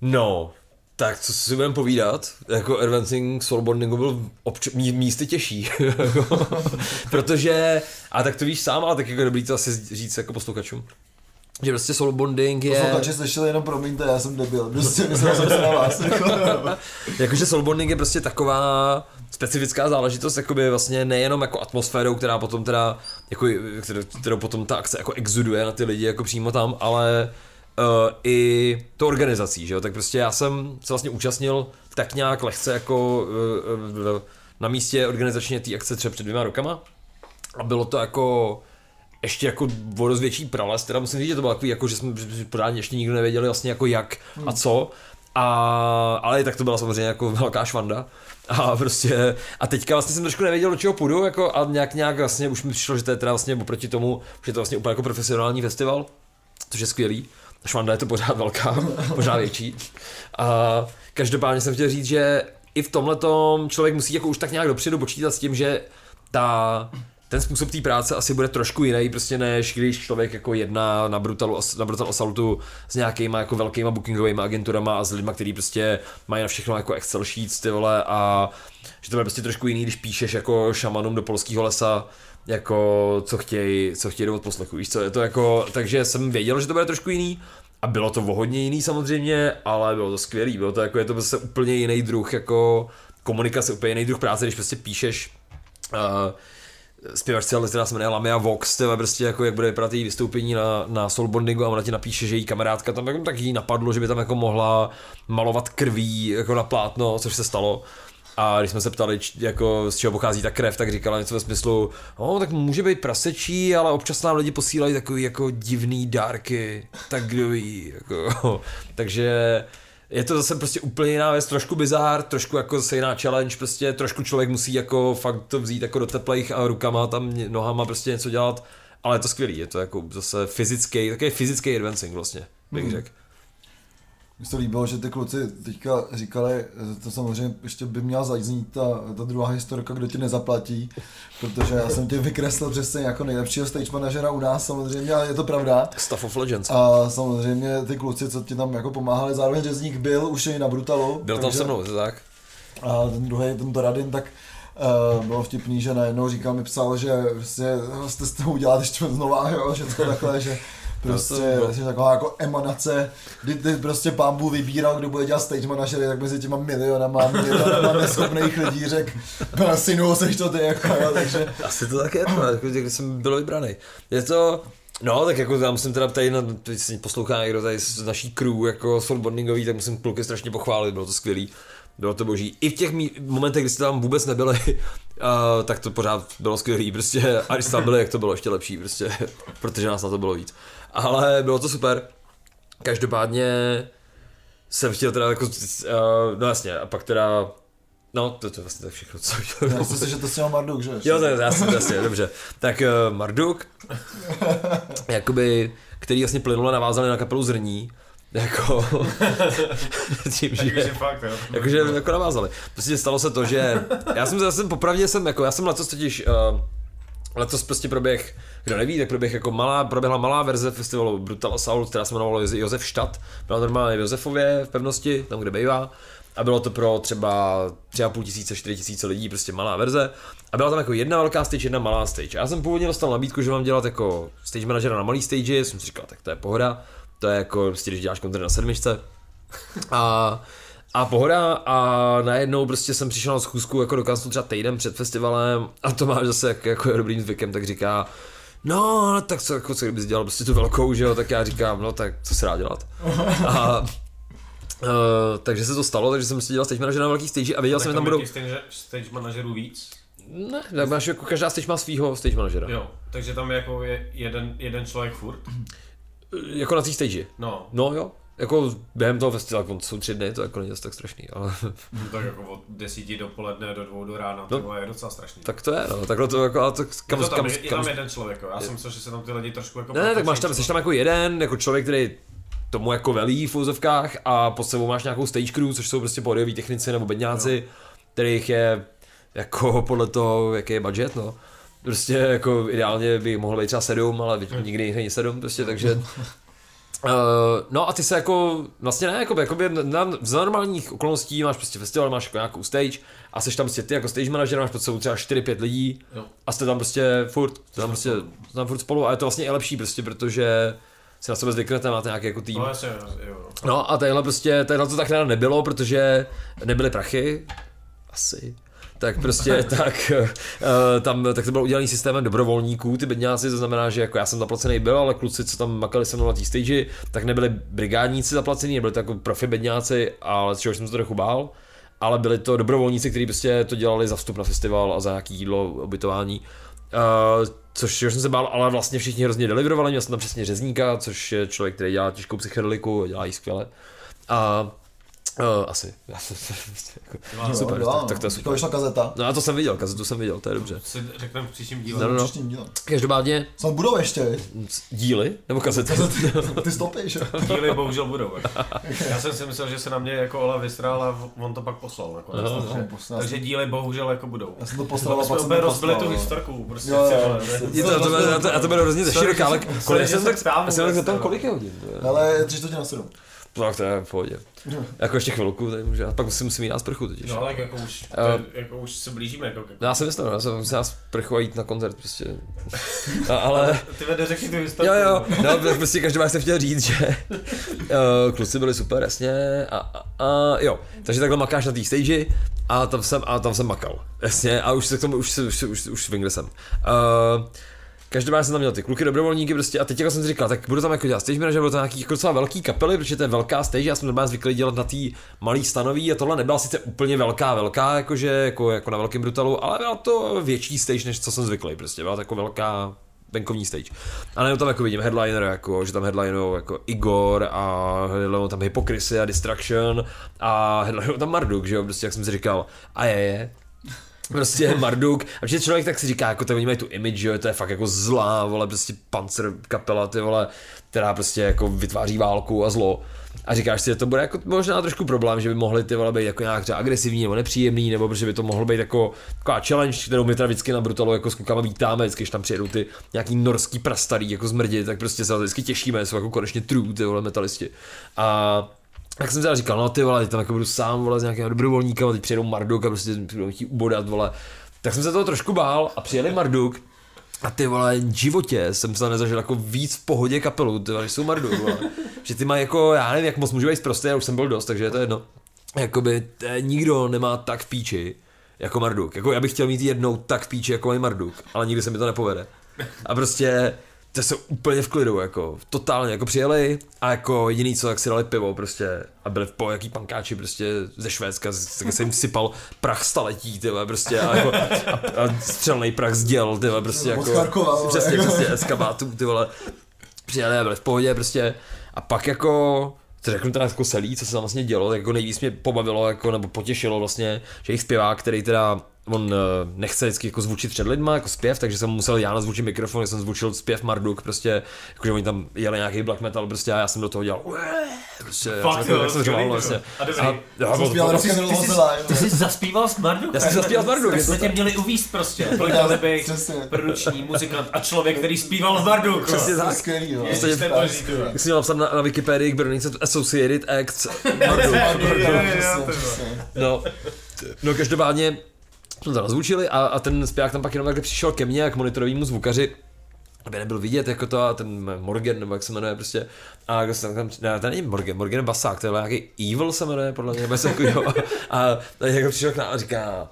No, tak co si budeme povídat, jako Advancing Soulbondingu byl obč- mí- místy těžší, protože, a tak to víš sám, ale tak jako dobrý to asi říct jako posluchačům, že prostě Soulbonding je... Posluchači slyšeli jenom promiňte, já jsem debil, prostě myslel jsem se na vás. Jako, Jakože soulbonding je prostě taková specifická záležitost, jakoby vlastně nejenom jako atmosférou, která potom teda, jako, kterou, kterou potom ta akce jako exuduje na ty lidi jako přímo tam, ale uh, i to organizací, že jo, tak prostě já jsem se vlastně účastnil tak nějak lehce jako uh, uh, na místě organizačně té akce třeba před dvěma rokama. A bylo to jako ještě jako o dost větší prales, teda musím říct, že to bylo takový, jako, že jsme že pořádně ještě nikdo nevěděli vlastně jako jak a co. A, ale i tak to byla samozřejmě jako velká švanda. A prostě, a teďka vlastně jsem trošku nevěděl, do čeho půjdu, jako a nějak, nějak vlastně už mi přišlo, že to je teda vlastně oproti tomu, že je to vlastně úplně jako profesionální festival, což je skvělý. Švanda je to pořád velká, pořád větší. A každopádně jsem chtěl říct, že i v tomhle člověk musí jako už tak nějak dopředu počítat s tím, že ta, ten způsob té práce asi bude trošku jiný, prostě než když člověk jako jedná na Brutalu, na Brutal Assaultu s nějakýma jako velkýma bookingovými agenturama a s lidma, kteří prostě mají na všechno jako Excel sheets ty vole a že to bude prostě trošku jiný, když píšeš jako šamanům do polského lesa, jako co chtějí, co chtějí do odposlechu, víš co, je to jako, takže jsem věděl, že to bude trošku jiný, a bylo to o hodně jiný samozřejmě, ale bylo to skvělý, bylo to jako, je to prostě úplně jiný druh jako komunikace, úplně jiný druh práce, když prostě píšeš uh, zpěvačce, ale která se jmenuje Lamia Vox, tyhle, prostě jako jak bude vypadat její vystoupení na, na Soulbondingu a ona ti napíše, že její kamarádka tam jako, tak jí napadlo, že by tam jako mohla malovat krví jako na plátno, což se stalo. A když jsme se ptali, jako, z čeho pochází ta krev, tak říkala něco ve smyslu, no tak může být prasečí, ale občas nám lidi posílají takový jako divný dárky, tak kdo ví, jako, takže je to zase prostě úplně jiná věc, trošku bizár, trošku jako zase jiná challenge, prostě trošku člověk musí jako fakt to vzít jako do teplejch a rukama tam nohama prostě něco dělat, ale je to skvělý, je to jako zase fyzický, takový fyzický advancing vlastně, bych Mhm. řekl. Mně se líbilo, že ty kluci teďka říkali, to samozřejmě ještě by měla zaznít ta, ta druhá historka, kdo ti nezaplatí, protože já jsem tě vykreslil přesně jako nejlepšího stage manažera u nás samozřejmě, ale je to pravda. Stuff of Legends. A samozřejmě ty kluci, co ti tam jako pomáhali, zároveň řezník byl už i na Brutalu. Byl tam se mnou, tak? A ten druhý, ten Doradin, tak uh, bylo vtipný, že najednou říkal mi psal, že prostě jste s toho udělat ještě znova, jo, že to takhle, že Prostě To- jsi taková jako emanace, kdy ty prostě pámbu vybíral, kdo bude dělat stage manažery, tak mezi těma milionama, milionama neschopných lidí řek, no synu, seš to ty, jako, jo, takže Asi to tak je, no, jako, když jsem byl vybraný. Je to, no tak jako já musím teda tady, na, poslouchá někdo tady z naší crew, jako soulbondingový, tak musím kluky strašně pochválit, bylo to skvělý. Bylo to boží. I v těch mí- momentech, kdy jste tam vůbec nebyli, uh, tak to pořád bylo skvělý, prostě. A když tam byli, jak to bylo ještě lepší, prostě. Protože nás na to bylo víc. Ale bylo to super. Každopádně jsem chtěl teda jako, uh, no jasně, a pak teda, no to, to je vlastně tak všechno, co chtěl. já myslím si, že to s těma Marduk, že? Jo, to je jasně, jasně, dobře. Tak uh, Marduk, jakoby, který vlastně plynule navázali na kapelu Zrní, jako, tím, že, Takže fakt, jo. jakože jako navázali. Prostě stalo se to, že já jsem, já jsem popravdě jsem, jako, já jsem letos totiž, uh, letos prostě proběh, kdo neví, tak proběh jako malá, proběhla malá verze festivalu Brutal Assault, která se jmenovala Jose- Josef Štat, byla normálně v Josefově v pevnosti, tam kde bývá. A bylo to pro třeba 3,5 tisíce, 4 tisíce lidí, prostě malá verze. A byla tam jako jedna velká stage, jedna malá stage. A já jsem původně dostal nabídku, že mám dělat jako stage managera na malý stage, jsem si říkal, tak to je pohoda. To je jako, prostě, když děláš koncert na sedmičce. A, a pohoda a najednou prostě jsem přišel na schůzku jako do kanclu třeba týden před festivalem a to máš zase jak, jako je dobrým zvykem, tak říká No, tak co, jako, co kdybys dělal prostě tu velkou, že jo, tak já říkám, no tak co se dá dělat. A, Uh, takže se to stalo, takže jsem si dělal stage manažera na velký stage a věděl jsem, že tam budou... Stage, stage manažerů víc? Ne, tak máš jako každá stage má svýho stage manažera. Jo, takže tam je jako je jeden, jeden člověk furt? Jako na té stage. No, No jo, jako během toho festivalu, on jsou tři dny, to jako není tak strašný, ale no tak jako od desíti dopoledne do dvou do rána, No. to je docela strašný. tak to je, no, takhle to jako, a to, kam, je, to tam, kam, je, je tam jeden člověk, jo. já jsem myslel, že se tam ty lidi trošku jako... Ne, ne, tak máš tam, jsi tam jako jeden, jako člověk, který tomu jako velí v úzovkách a pod sebou máš nějakou stage crew, což jsou prostě pódioví technici nebo bedňáci, kterých je jako podle toho, jaký je budget, no. Prostě jako ideálně by mohlo být třeba sedm, ale nikdy není sedm, prostě, takže Uh, no a ty se jako, vlastně ne, jako, jakoby na, za normálních okolností máš prostě festival, máš jako nějakou stage a seš tam prostě ty jako stage manager, máš pod sebou třeba 4-5 lidí Jo. a jste tam prostě furt, jste tam prostě, jste tam furt spolu a je to vlastně i lepší prostě, protože si na sebe zvyknete, máte nějaký jako tým. No jasně, jo. No a tadyhle prostě, tadyhle to tak nebylo, protože nebyly prachy, asi, tak prostě tak, uh, tam, tak to bylo udělaný systémem dobrovolníků, ty bedňáci, to znamená, že jako já jsem zaplacený byl, ale kluci, co tam makali se mnou na té stage, tak nebyli brigádníci zaplacení, nebyli to jako profi bedňáci, ale z čeho jsem se trochu bál, ale byli to dobrovolníci, kteří prostě to dělali za vstup na festival a za nějaký jídlo, ubytování. Uh, což čeho jsem se bál, ale vlastně všichni hrozně deliverovali, měl jsem tam přesně řezníka, což je člověk, který dělá těžkou psychedeliku, dělá ji skvěle. A uh, asi. Já jsem, jako, super, jo, tak, tak to je To super. vyšla kazeta. No a to jsem viděl, kazetu jsem viděl, to je dobře. Si řekneme v příštím díle. No, no, no. Příštím dílem. Každopádně Snad budou ještě, díly nebo kazety? ty stopy, že? Díly bohužel budou. Já jsem si myslel, že se na mě jako Ola vysral a on to pak poslal nakonec. Aha, takže, aha, poslal takže díly bohužel jako budou. Já jsem to No, poslal a jsme pak jsem úplně to rozbili tu no. historku. Prostě, Jo, jo, jo, prostě. Je to, to, to, to, to bylo hrozně široká, ale kolik jsem se tak, kolik je hodin? to? Ale tři čtvrtě na sedm. Tak to je v pohodě. Jako ještě chvilku, tady může, a pak musím, musím jít na sprchu totiž. No, tak jako už, to, je- jako už se blížíme. Jako, Já jsem myslel, já jsem musel sprchu a jít na koncert prostě. A, ale, ty vede řekni tu historku. jo jo, no tak prostě každopádně jsem chtěl říct, že uh, kluci byli super, jasně, a, a, a, jo, takže takhle makáš na té stage a tam jsem, a tam jsem makal, jasně, a už se k tomu, už, se- už, už, už, už vím, kde jsem. Uh, Každopádně jsem tam měl ty kluky dobrovolníky prostě a teď jako jsem si říkal, tak budu tam jako dělat stage manager, budou tam nějaký jako docela velký kapely, protože to je velká stage, já jsem normálně zvyklý dělat na té malý stanoví a tohle nebyla sice úplně velká, velká, jakože jako, jako na velkém brutalu, ale byla to větší stage, než co jsem zvyklý prostě, byla to jako velká venkovní stage. A najednou tam jako vidím headliner, jako, že tam headlinou jako Igor a headlinou tam Hypocrisy a Distraction a headlinou tam Marduk, že jo, prostě jak jsem si říkal, a je, je, Prostě Marduk. A protože člověk tak si říká, jako to oni mají tu image, že jo, to je fakt jako zlá, vole, prostě pancer kapela, ty vole, která prostě jako vytváří válku a zlo. A říkáš si, že to bude jako možná trošku problém, že by mohli ty vole být jako nějak třeba agresivní nebo nepříjemný, nebo protože by to mohlo být jako taková challenge, kterou my teda vždycky na Brutalu jako s klukama vítáme, vždycky, když tam přijedou ty nějaký norský prastarý jako zmrdi, tak prostě se vždycky těšíme, jsou jako konečně true, ty vole metalisti. A tak jsem teda říkal, no ty vole, teď tam jako budu sám, vole, s nějakým dobrovolníkem, a teď přijedou Marduk a prostě budou chtít ubodat, vole. Tak jsem se toho trošku bál a přijeli Marduk A ty vole, v životě jsem se nezažil jako víc v pohodě kapelu, ty vole, jsou Marduk, vole. Že ty mají jako, já nevím, jak moc můžu být prostě, já už jsem byl dost, takže je to jedno. Jakoby t- nikdo nemá tak v píči, jako Marduk. Jako já bych chtěl mít jednou tak v píči, jako je Marduk, ale nikdy se mi to nepovede. A prostě to jsou úplně v klidu, jako totálně, jako přijeli a jako jediný co, jak si dali pivo prostě a byli v po jaký pankáči prostě ze Švédska, tak se jim sypal prach staletí, ty vole, prostě a, jako, a, a střelný prach z děl, ty vole, prostě jako, Charkova, vole. přesně, přesně, eskabátů, ty vole, přijeli a byli v pohodě prostě a pak jako to řeknu teda jako celý, co se tam vlastně dělo, tak jako nejvíc mě pobavilo, jako, nebo potěšilo vlastně, že jejich zpěvák, který teda on eh, nechce vždycky jako zvučit před lidma, jako zpěv, takže jsem musel já nazvučit mikrofon, když jsem zvučil zpěv Marduk, prostě, jakože oni tam jeli nějaký black metal, prostě a já jsem do toho dělal, prostě, já Fakt, jsem, jo, jak jsem skvělý, řval, to. vlastně. A dobrý. já, Jsem zpíval Ty jsi, ty jsi zaspíval s Mardu. Já jsem zaspíval s Mardu, Tak jsme tě tak. měli uvízt prostě. Bych Přesně. produční muzikant a člověk, který zpíval v Mardu. Přesně To je tak. skvělý, jo. Prostě. Jak jsem měl napsat na, na Wikipedii Burning Associated Acts, Marduk. No, no každopádně jsme to nazvučili a, a ten zpěvák tam pak jenom takhle přišel ke mně, jak monitorovému zvukaři, aby nebyl vidět jako to a ten Morgan, nebo jak se jmenuje prostě. A jako jsem tam, ne, to není Morgan, Morgan basák, to je nějaký Evil se jmenuje, podle mě, něco takového. A, a jako přišel k nám a říká,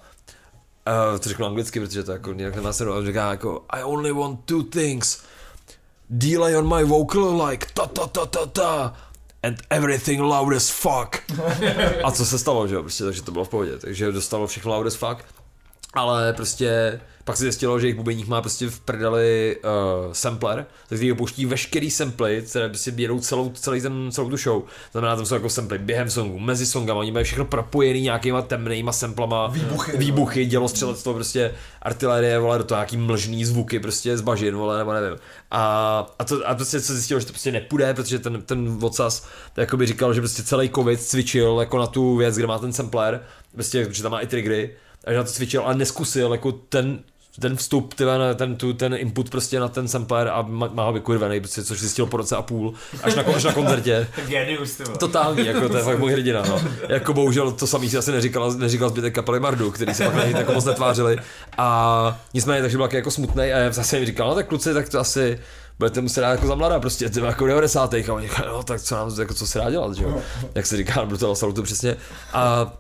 uh, to řeknu anglicky, protože to jako nějak nemá se a říká jako I only want two things. Delay on my vocal like ta ta ta ta ta and everything loud as fuck. A co se stalo, že jo, prostě, takže to bylo v pohodě, takže dostalo všechno loud as fuck. Ale prostě pak se zjistilo, že jejich bubeník má prostě v prdeli uh, sampler, tak který pouští veškerý samply, které prostě jedou celou, celý ten, celou tu show. Znamená, tam jsou jako samply během songu, mezi songama, oni mají všechno propojený nějakýma temnýma samplama, Výbuchy, výbuchy dělostřelectvo, prostě artilérie, vole, do toho nějaký mlžný zvuky, prostě z bažin, vole, nebo nevím. A, a, to, a prostě se zjistilo, že to prostě nepůjde, protože ten, ten vocas jakoby říkal, že prostě celý covid cvičil jako na tu věc, kde má ten sampler, prostě, že tam má i triggery, a že na to cvičil, ale neskusil jako ten ten vstup, na ten, tu, ten input prostě na ten sampler a má, má ho vykurvený, prostě, což zjistil po roce a půl, až na, až na koncertě. Genius. Totální, jako to je fakt můj hrdina, no. Jako bohužel to samý si asi neříkal, neříkal zbytek kapely Mardu, který se pak na jako moc netvářili. A nicméně, takže byl jako smutný a já zase jim říkal, no tak kluci, tak to asi budete muset dát jako za mladá prostě, ty jako 90. A oni říkali, no tak co nám, jako co se dá dělat, že jo. Jak se říká, Brutal Salutu přesně. A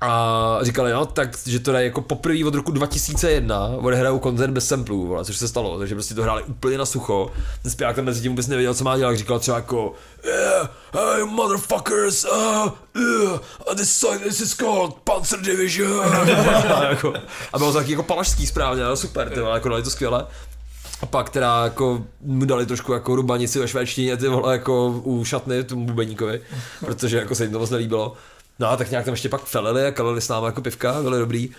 a říkali, no, tak, že to dají jako poprvé od roku 2001 odehrajou koncert bez samplů, vole, což se stalo, takže prostě to hráli úplně na sucho. Ten zpěvák tam mezi tím vůbec nevěděl, co má dělat, říkal třeba jako yeah, hey, motherfuckers, uh, uh, this, song, this is called Panzer Division. a, jako, a bylo to taky jako palašský správně, ale super, ty vole, jako dali to skvěle. A pak teda jako mu dali trošku jako rubanici ve švédštině, ty vole, jako u šatny tomu bubeníkovi, protože jako se jim to moc nelíbilo. No a tak nějak tam ještě pak felili a kalili s námi jako pivka, byli dobrý.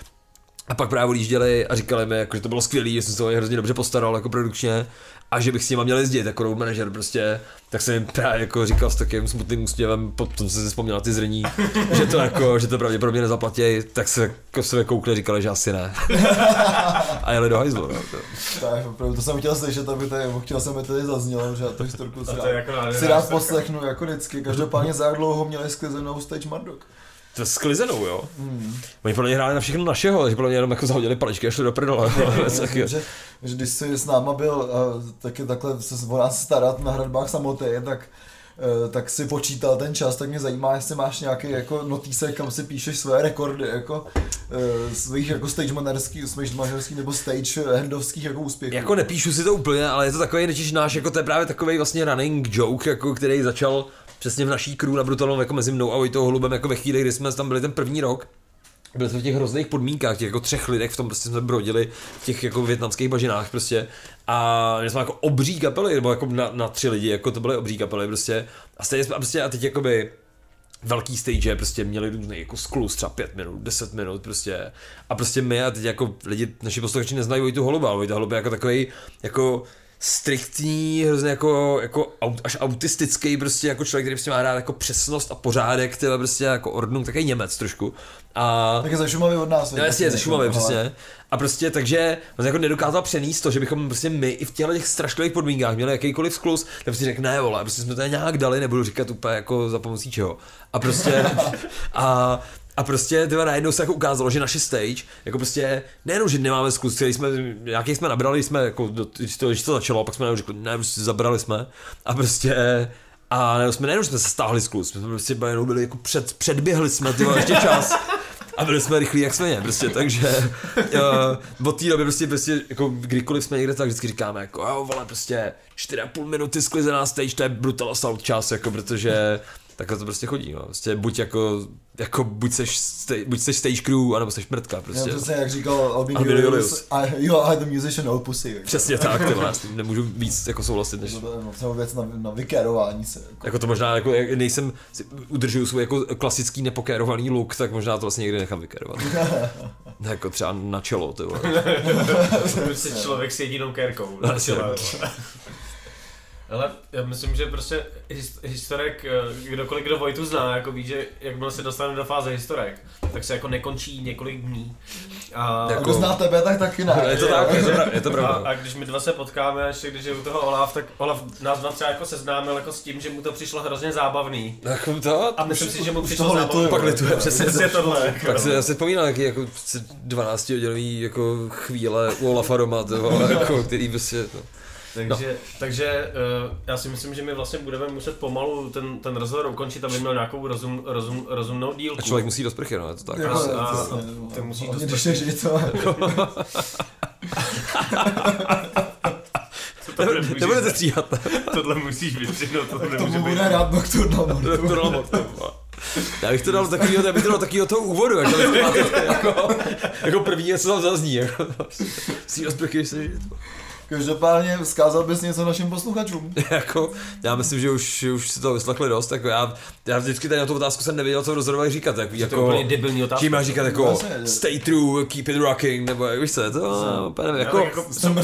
A pak právě odjížděli a říkali mi, jako, že to bylo skvělé, že jsem se o ně hrozně dobře postaral jako produkčně a že bych s nimi měl jezdit jako road manager prostě, tak jsem jim právě jako říkal s takým smutným úsměvem, potom jsem si vzpomněl na ty zrní, že to jako, že to pravděpodobně nezaplatí, tak se jako se koukli, říkali, že asi ne. a jeli do hajzlu. No, to. Tak, opravdu, to jsem chtěl slyšet, aby tady, chtěl jsem, aby tady zaznělo, že já to historku si A rád, jako si rád poslechnu, jako vždycky. Každopádně za jak dlouho měli sklizenou stage Marduk? To sklizenou, jo. Hmm. Oni podle mě hráli na všechno našeho, takže podle mě jenom jako zahodili paličky a šli do prdele. Že, že když jsi s náma byl taky takhle se o nás starat na hradbách samoty, tak eh, tak si počítal ten čas, tak mě zajímá, jestli máš nějaký jako notísek, kam si píšeš své rekordy, jako uh, svých jako stage manažerských, stage manažerských nebo stage handovských jako úspěchů. Jako nepíšu si to úplně, ale je to takový nečíš náš, jako to je právě takový vlastně running joke, jako který začal přesně v naší crew na Brutalnom jako mezi mnou a Vojtou Holubem jako ve chvíli, kdy jsme tam byli ten první rok. Byli jsme v těch hrozných podmínkách, těch jako třech lidech, v tom prostě jsme brodili v těch jako větnamských bažinách prostě. A měli jsme jako obří kapely, nebo jako na, na tři lidi, jako to byly obří kapely prostě. A stejně jsme, a prostě a teď jakoby velký stage prostě měli různý jako sklus, třeba 5 minut, 10 minut prostě. A prostě my a teď jako lidi, naši posluchači neznají Vojtu Holuba, ale Vojta Holub je jako takový jako striktní, hrozně jako, jako aut, až autistický prostě jako člověk, který prostě má rád jako přesnost a pořádek, tyhle prostě jako ordnung, takový Němec trošku. A Tak je ze Šumavy od nás. No jasně, ze Šumavy, Ale- přesně. A prostě takže on jako nedokázal přenést to, že bychom prostě my i v těchto těch strašlivých podmínkách měli jakýkoliv sklus, tak prostě řekl, ne vole, prostě jsme to nějak dali, nebudu říkat úplně jako za pomocí čeho. A prostě a, A prostě tyhle najednou se jako ukázalo, že naše stage, jako prostě nejenom, že nemáme zkus, který jsme, nějaký jsme nabrali, jsme jako, do, když, to, když to začalo, a pak jsme najednou řekli, ne, prostě zabrali jsme. A prostě a jsme nejenom, že jsme se stáhli z klus, jsme prostě jenom byli jako před, předběhli jsme ty ještě čas. A byli jsme rychlí jak svině, prostě, takže uh, od té doby prostě, prostě, jako kdykoliv jsme někde, tak vždycky říkáme, jako jo, vole, prostě 4,5 minuty sklizená stage, to je brutal assault čas, jako, protože takhle to prostě chodí, no. Prostě buď jako, jako buď seš, sta- buď seš stage crew, anebo seš mrtka, prostě. Já přesně jak říkal Albin Julius, Julius. I, you are the musician, no pussy. Přesně tak, ty já s tím nemůžu víc jako souhlasit, než... No, to je no, celou věc na, na vykérování se. Jako. Jako to možná, jako jak nejsem, si udržuju svůj jako klasický nepokérovaný look, tak možná to vlastně někdy nechám vykérovat. jako třeba na čelo, ty vole. Prostě člověk s jedinou kérkou. No, na jo. Ale já myslím, že prostě his- historek, eh, kdokoliv kdo Vojtu zná, jako ví, že jakmile se dostane do fáze historek, tak se jako nekončí několik dní. A, Jako- Kdo zná tebe, tak taky ne. Je to tak, je to, je to a, pravda. a když my dva se potkáme, ještě když je u toho Olaf, tak Olaf nás dva třeba jako seznámil jako s tím, že mu to přišlo hrozně zábavný. Jako to, A myslím si, že mu přišlo zábavný. pak lituje, přesně Přesně tohle. Jako, Tak si asi vzpomínal, jaký jako 12 hodinový jako chvíle u Olafa doma, jako, který prostě, no. Takže, takže uh, já si myslím, že my vlastně budeme muset pomalu ten, ten rozhovor ukončit, aby měl nějakou rozum, rozum, rozumnou dílku. A člověk musí do sprchy, no, je to tak. Jako, a- a- přesně, ty musíš hlavně, dost- když chceš žít, to. tohle, musíš, Nebudete stříhat, tohle musíš vystřihnout, tohle K nemůže tomu být. bude rád Nocturna to dal moc, ty vole. já bych to dal takovýho, já bych to dal takovýho toho úvodu, jako, jako, jako první, co tam zazní, jako, si do sprchy, se žít. Každopádně vzkázal bys něco našim posluchačům. jako, já myslím, že už, už si to vyslechli dost, jako já, já vždycky tady na tu otázku jsem nevěděl, co rozhodovat říkat, jako, To je jako úplně debilní otázka. Čím má říkat jako Vlastně, stay true, keep it rocking, nebo jak víš co, je to, no, úplně nevím, jako, jako, jsou,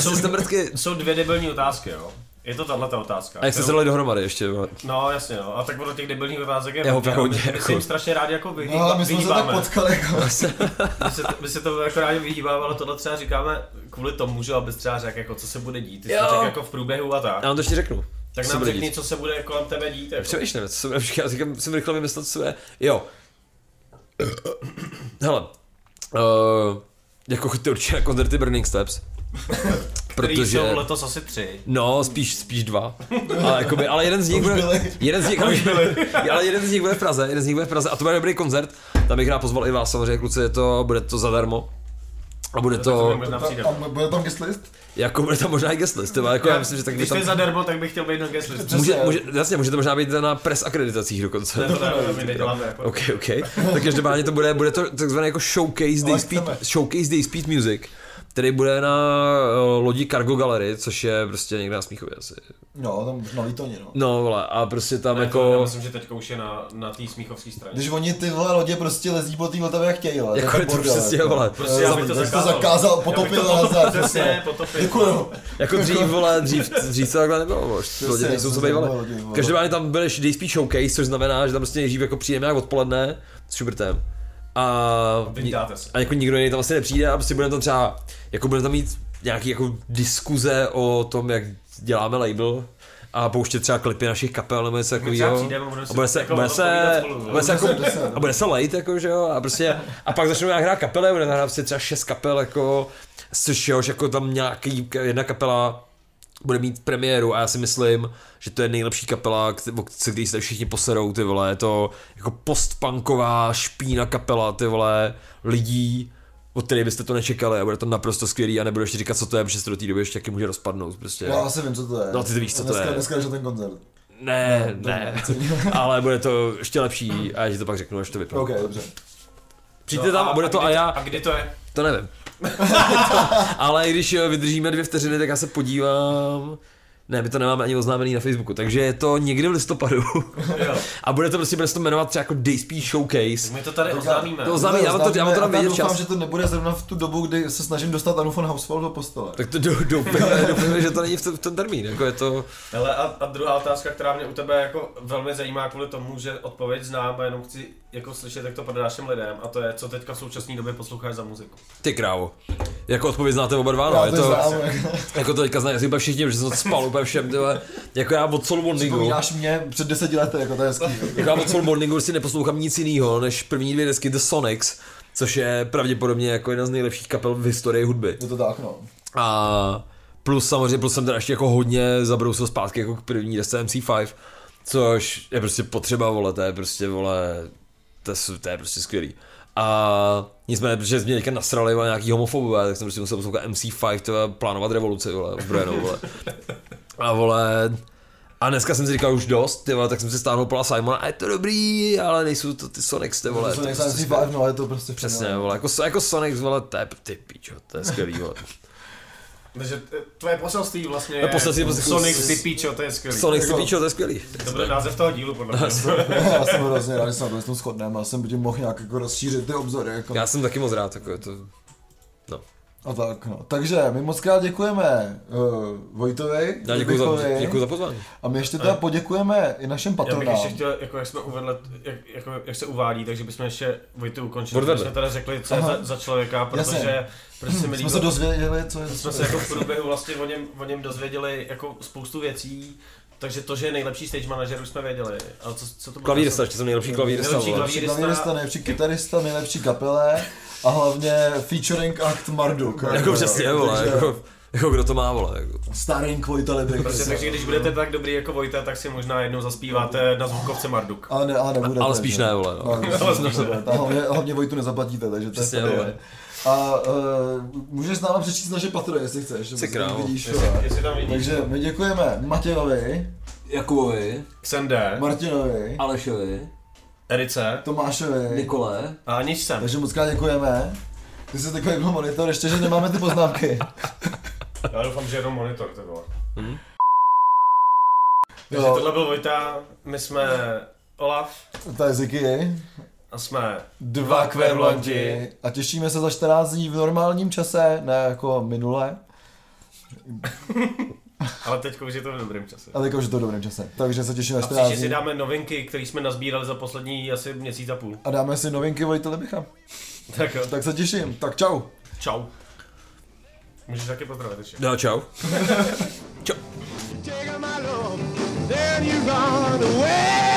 jsou, jsou, jsou dvě debilní otázky, jo. Je to tahle ta otázka. a jak jste se dali dohromady ještě. No jasně, no. A tak ono těch debilních otázek je Je hodně, my, jako. jim strašně rádi jako vyhýba, No, my jsme se tak vyhýbáme. potkali, jako. My se, to, my se to jako rádi vyhýbáme, ale tohle třeba říkáme kvůli tomu, že abys třeba řekl, jako, co se bude dít. Ty jsi to řekl jako v průběhu a tak. Já vám to ještě řeknu. Tak co nám řekni, dít. co se bude kolem tebe dít. Jako. Přemýšlím, co jsem, já říkám, jsem rychle vymyslel, co je, jo. Hele, uh, jako chodíte určitě na koncerty Burning Steps. Který protože, jsou letos asi tři. no, spíš, spíš dva. Ale, jakoby, ale jeden z nich bude, jeden z nich, ale jeden z nich bude v Praze, jeden z nich bude v Praze a to bude dobrý koncert. Tam bych rád pozval i vás, samozřejmě kluci, je to, bude to zadarmo. A bude to, bude tam guest list? jako bude tam možná i guest list, jako já myslím, že tak by Když to tam, zadarmo, tak bych chtěl být na guest list. Může, může, jasně, může to možná být na press akreditacích dokonce. Ne, to ne, my neděláme jako. OK, OK. Tak každopádně to bude, bude to takzvaný jako showcase Day Ale Speed, showcase Day Speed Music, který bude na uh, lodi Cargo Gallery, což je prostě někde na Smíchově asi. Jo, tam na Litoně, no. No vole, a prostě tam Ne, to, já jako... myslím, že teďka už je na, na té smíchovské straně. Když oni ty vole lodě prostě lezí po té Vltavě jak chtějí, ale Jako je to přesně, vole. Prostě já bych to to zakázal. zakázal, Já bych potopil to a nazdar. Přesně, potopil. Děkuju. Jako dřív, vole, dřív, dřív to takhle nebylo, vole, ty lodě nejsou co bývaly. Každopádně tam bude Day Speed Showcase, což znamená, že tam prostě nejdřív jako přijdeme jak odpoledne s Schubertem. A, Vydáte se. a jako nikdo jiný tam asi nepřijde a prostě budeme tam třeba, jako budeme tam mít nějaký jako diskuze o tom, jak děláme label a pouštět třeba klipy našich kapel nebo něco takového. a bude se, jako bude se, bude se, jako, Bude se- a bude se lejt, jako, že jo, a prostě, a pak začnou nějak hrát kapely, bude hrát prostě třeba šest kapel, jako, což jo, že jako tam nějaký, jedna kapela bude mít premiéru a já si myslím, že to je nejlepší kapela, se který se všichni poserou, ty vole, je to jako postpunková špína kapela, ty vole, lidí, od kterých byste to nečekali a bude to naprosto skvělý a nebudu ještě říkat, co to je, protože se to do té doby ještě taky může rozpadnout, prostě. Já asi vím, co to je. No, ty to víš, co to dneska, je. Dneska je ten koncert. Ne, No, ne, to ale bude to ještě lepší a já ti to pak řeknu, až to vypadá. OK, dobře. Přijďte tam a bude to kdy a já, A kdy to je? to nevím. ale když vydržíme dvě vteřiny, tak já se podívám. Ne, my to nemáme ani oznámený na Facebooku, takže je to někdy v listopadu. Jo. a bude to prostě, bude to jmenovat třeba jako Day Speed Showcase. My to tady oznámíme. to oznámí, já vám to- já vám to dám já vědět doufám, čas. že to nebude zrovna v tu dobu, kdy se snažím dostat Anu von Hausfeld do postele. Tak to dou- doufejme, doufejme, že to není v, ten- v ten termín, jako je to... Hele, a, a druhá otázka, která mě u tebe jako velmi zajímá kvůli tomu, že odpověď znám a jenom chci jako slyšet, jak to prodáš těm lidem a to je, co teďka v současné době posloucháš za muziku. Ty krávo. Jako odpověď znáte oba dva, no. Já Je to to, znám, jako to teďka znají úplně všichni, protože jsem to spal úplně všem, tyhle. Jako já od Soul Morningu, mě před deseti lety, jako to je hezký. jako já od Soul Morningu si neposlouchám nic jiného, než první dvě desky The Sonics, což je pravděpodobně jako jedna z nejlepších kapel v historii hudby. Je to tak, no. A plus samozřejmě, plus jsem teda ještě jako hodně zabrousil zpátky jako k první desce MC5, což je prostě potřeba, vole, to je prostě, vole, to je, to je prostě skvělý. A nicméně, protože jsme teďka nasrali vole, nějaký homofobové, tak jsem prostě musel poslouchat MC5, to je plánovat revoluci, vole, ozbrojenou, vole. A vole, a dneska jsem si říkal už dost, ty vole, tak jsem si stáhnul Paula Simona a je to dobrý, ale nejsou to ty Sonics, ty vole. To to jsou je nejsem prostě si five, no, je to prostě Přesně, no. vole, jako, jako Sonics, vole, to je, ty píčo, to je skvělý, vole. Takže tvoje poselství vlastně je No, poselství prostě- Sonic, ty píčo, to je skvělý. Sonics, ty Jako- píčo, to je skvělý. To bude název toho dílu, podle mě. Já jsem hrozně rád, že se na tom shodneme a jsem by tím mohl nějak jako rozšířit ty obzory. Jako. Já jsem taky moc rád, jako je to... A tak, no. Takže my moc krát děkujeme uh, Vojtovi, Já děkuji za, děkuji za pozvání. A my ještě teda poděkujeme i našim Já bych ještě chtěl, jako jak jsme uvedli, jak, jako, jak se uvádí, takže bychom ještě Vojtu ukončili, jsme teda řekli, co je za, za člověka, protože, Jasně. Protože se mi Jsme se dozvěděli, co je jsme se jako v průběhu vlastně o něm, o něm dozvěděli jako spoustu věcí, takže to, že je nejlepší stage manager, už jsme věděli. Ale co, co to? Klavírista, ještě jsem nejlepší klavírista, Nejlepší vole. klavír- Nejlepší klavírista, nejlepší kytarista, nejlepší kapele a hlavně featuring act Marduk. Jako přesně, vole, jako, jako kdo to má, vole, jako. Starring Vojta Librik. Prostě, takže když budete tak dobrý jako Vojta, tak si možná jednou zaspíváte na zvukovce Marduk. Ale, ne, ale nebudete. Ale spíš ne, vole, no. Ale spíš. A hlavně, hlavně Vojtu nezaplatíte, takže to je. A uh, můžeš s náma přečíst naše patrony, jestli chceš. Si protože krávo. vidíš, Jestli, jestli tam vidíš. Takže my děkujeme Matějovi, Jakubovi, Xende, Martinovi, Alešovi, Erice Tomášovi. Nikole, a Aničcem. Takže moc krát děkujeme. Ty jsi takový byl monitor, ještě, že nemáme ty poznámky. Já doufám, že jenom monitor to bylo. Mhm. Takže Jo. tohle byl Vojta, my jsme Olaf To je Ziky, a jsme dva kverlanti a těšíme se za 14 dní v normálním čase, ne jako minule, Ale teď už je to v dobrém čase. ale jako, že to v dobrém čase. Takže se těšíme A 14 příště si dní dáme novinky, které jsme nazbírali za poslední asi měsíc a půl. a dáme si novinky Vojta Libicha. Tak jo, Tak se těším, tak čau. čau. Můžeš taky pozdravit ještě. No, čau. Take my love, then you run away.